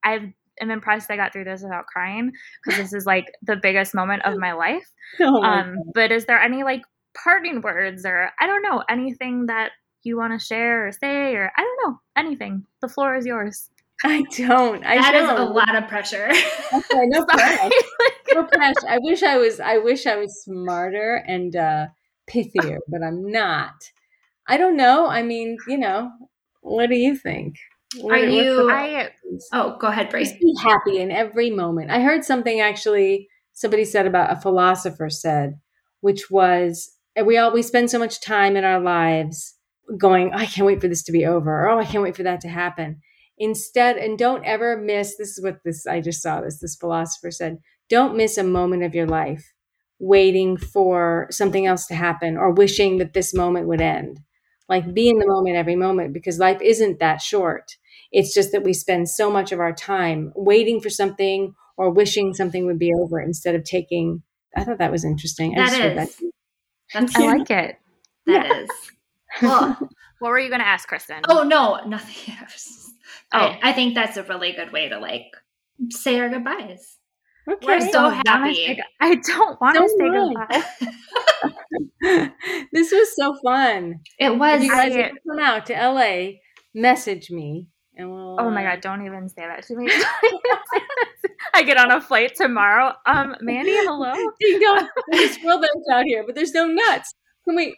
S1: I am impressed I got through this without crying because this is like the biggest moment of my life.
S3: Oh my
S1: Um, but is there any like parting words or I don't know, anything that you want to share or say or I don't know, anything. The floor is yours.
S3: I don't. I
S2: that is
S3: don't.
S2: a lot of pressure.
S3: Okay, no pressure. No pressure. I wish I was. I wish I was smarter and uh, pithier, but I'm not. I don't know. I mean, you know, what do you think? What,
S2: Are you-
S1: I
S2: oh, go ahead, Brie.
S3: be happy in every moment. I heard something actually. Somebody said about a philosopher said, which was, we all we spend so much time in our lives going, I can't wait for this to be over, or oh, I can't wait for that to happen. Instead, and don't ever miss. This is what this I just saw. This this philosopher said, don't miss a moment of your life waiting for something else to happen or wishing that this moment would end. Like be in the moment every moment because life isn't that short. It's just that we spend so much of our time waiting for something or wishing something would be over instead of taking. I thought that was interesting. I
S2: That
S3: just heard
S2: is. That's
S1: I like it.
S2: that is. Well,
S1: What were you going to ask, Kristen?
S2: oh no, nothing.
S1: Oh.
S2: I, I think that's a really good way to like say our goodbyes.
S3: Okay.
S2: We're so
S1: I
S2: happy.
S1: I don't want to
S3: So
S1: say goodbye.
S3: this was so fun.
S2: It
S3: If
S2: was.
S3: you guys
S1: I-
S3: come out to LA, message me and we'll.
S1: Oh my
S3: uh,
S1: god, don't even say that to me. I get on a flight tomorrow. Um, Mandy, hello.
S3: Ding dong. There's squirrel nuts out here, but there's no nuts. Can we?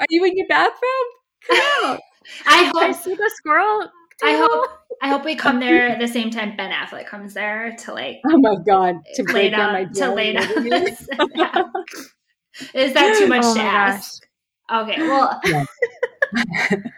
S3: Are you in your bathroom? Come out.
S2: I
S1: I
S2: hope.
S1: see the squirrel.
S2: I hope. I hope we come there at the same time Ben Affleck comes there to like
S3: Oh my god! To
S2: lay
S3: down
S2: to lay down. Is that too oh much
S1: Oh
S2: to ask? Okay, well,
S3: Yeah.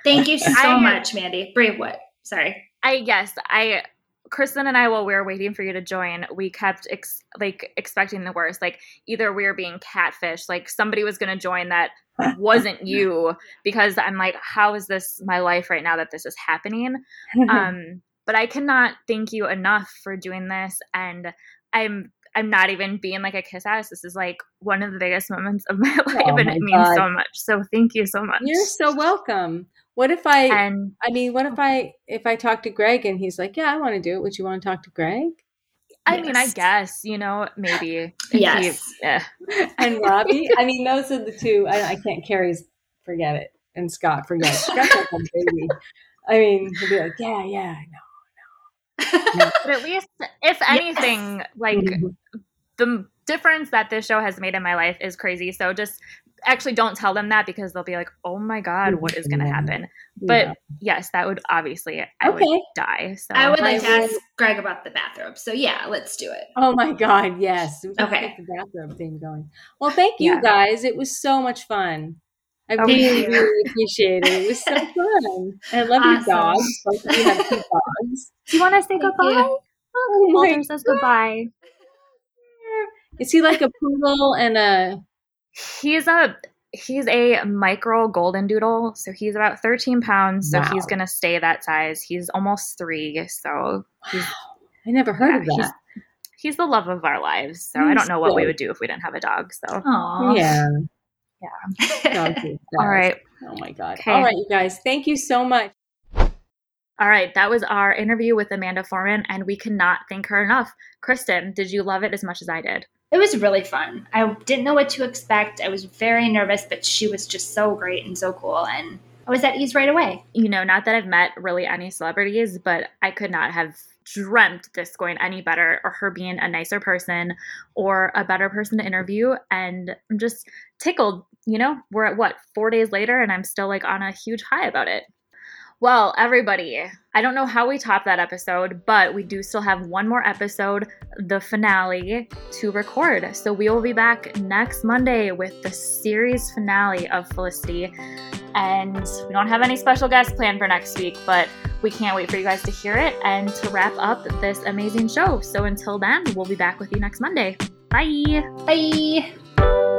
S2: thank you so
S1: I-
S2: much, Mandy. Brave what? Sorry.
S1: I yes, I Kristen and I while we were waiting for you to join, we kept ex- like expecting the worst. Like either we were being catfished, like somebody was going to join that wasn't you because I'm like how is this my life right now that this is happening? um but i cannot thank you enough for doing this and i'm i'm not even being like a kiss ass this is like one of the biggest moments of my life
S3: Oh
S1: and
S3: my
S1: it means
S3: God.
S1: so much so thank you so much
S3: You're so welcome. What if I?
S1: and
S3: I mean, what if I if I talk to Greg and he's like, "Yeah, I want to do it." Would you want to talk to Greg?
S1: I mean, I guess you know maybe.
S2: Yes.
S1: He, yeah.
S3: and Robbie. I mean, those are the two. I, I can't. Keri. forget it, and Scott forget it. Scott's like a baby. I mean, he'll be like, yeah, yeah, I know.
S1: But at least, if anything, like
S3: Mm-hmm.
S1: the difference that this show has made in my life is crazy. So just actually don't tell them that because they'll be like, "Oh my god, what is going to happen?" But
S3: Yeah.
S1: yes, that would obviously I
S3: Okay.
S1: would die. So
S2: I would like to
S3: I
S2: ask Greg about the bathrobe. So yeah, let's do it.
S3: Oh my God, yes. We
S2: Okay.
S3: The bathrobe thing going. Well, thank you
S1: Yeah.
S3: guys. It was so much fun. I really, really appreciate it. It was so fun. I love your
S2: Awesome.
S3: dogs. Both of you have two dogs.
S1: do you want to say
S2: Thank
S1: goodbye?
S2: you.
S3: Oh my
S1: Walter says goodbye.
S3: Is he like a poodle and a
S1: He's a he's a micro golden doodle, so he's about 13 pounds. So
S3: Wow.
S1: he's gonna stay that size. He's almost three, so
S3: I never heard
S1: yeah,
S3: of that.
S1: he's the love of our lives. So I don't know what we would do if we didn't have a dog. So
S2: Aww.
S3: Yeah.
S1: Yeah. All right.
S3: Oh my God.
S1: Okay.
S3: All right, you guys. Thank you so much.
S1: All right, that was our interview with Amanda Foreman, and we cannot thank her enough. Kristen, did you love it as much as I did?
S2: It was really fun. I didn't know what to expect. I was very nervous, but she was just so great and so cool. And I was at ease right away.
S1: You know, not that I've met really any celebrities, but I could not have dreamt this going any better or her being a nicer person or a better person to interview. And I'm just tickled. You know, we're at what, four days later, and I'm still like on a huge high about it. Well, everybody, I don't know how we top that episode, but we do still have one more episode, the finale, to record. So we will be back next Monday with the series finale of Felicity. And we don't have any special guests planned for next week, but we can't wait for you guys to hear it and to wrap up this amazing show. So until then, we'll be back with you next Monday. Bye.
S2: Bye.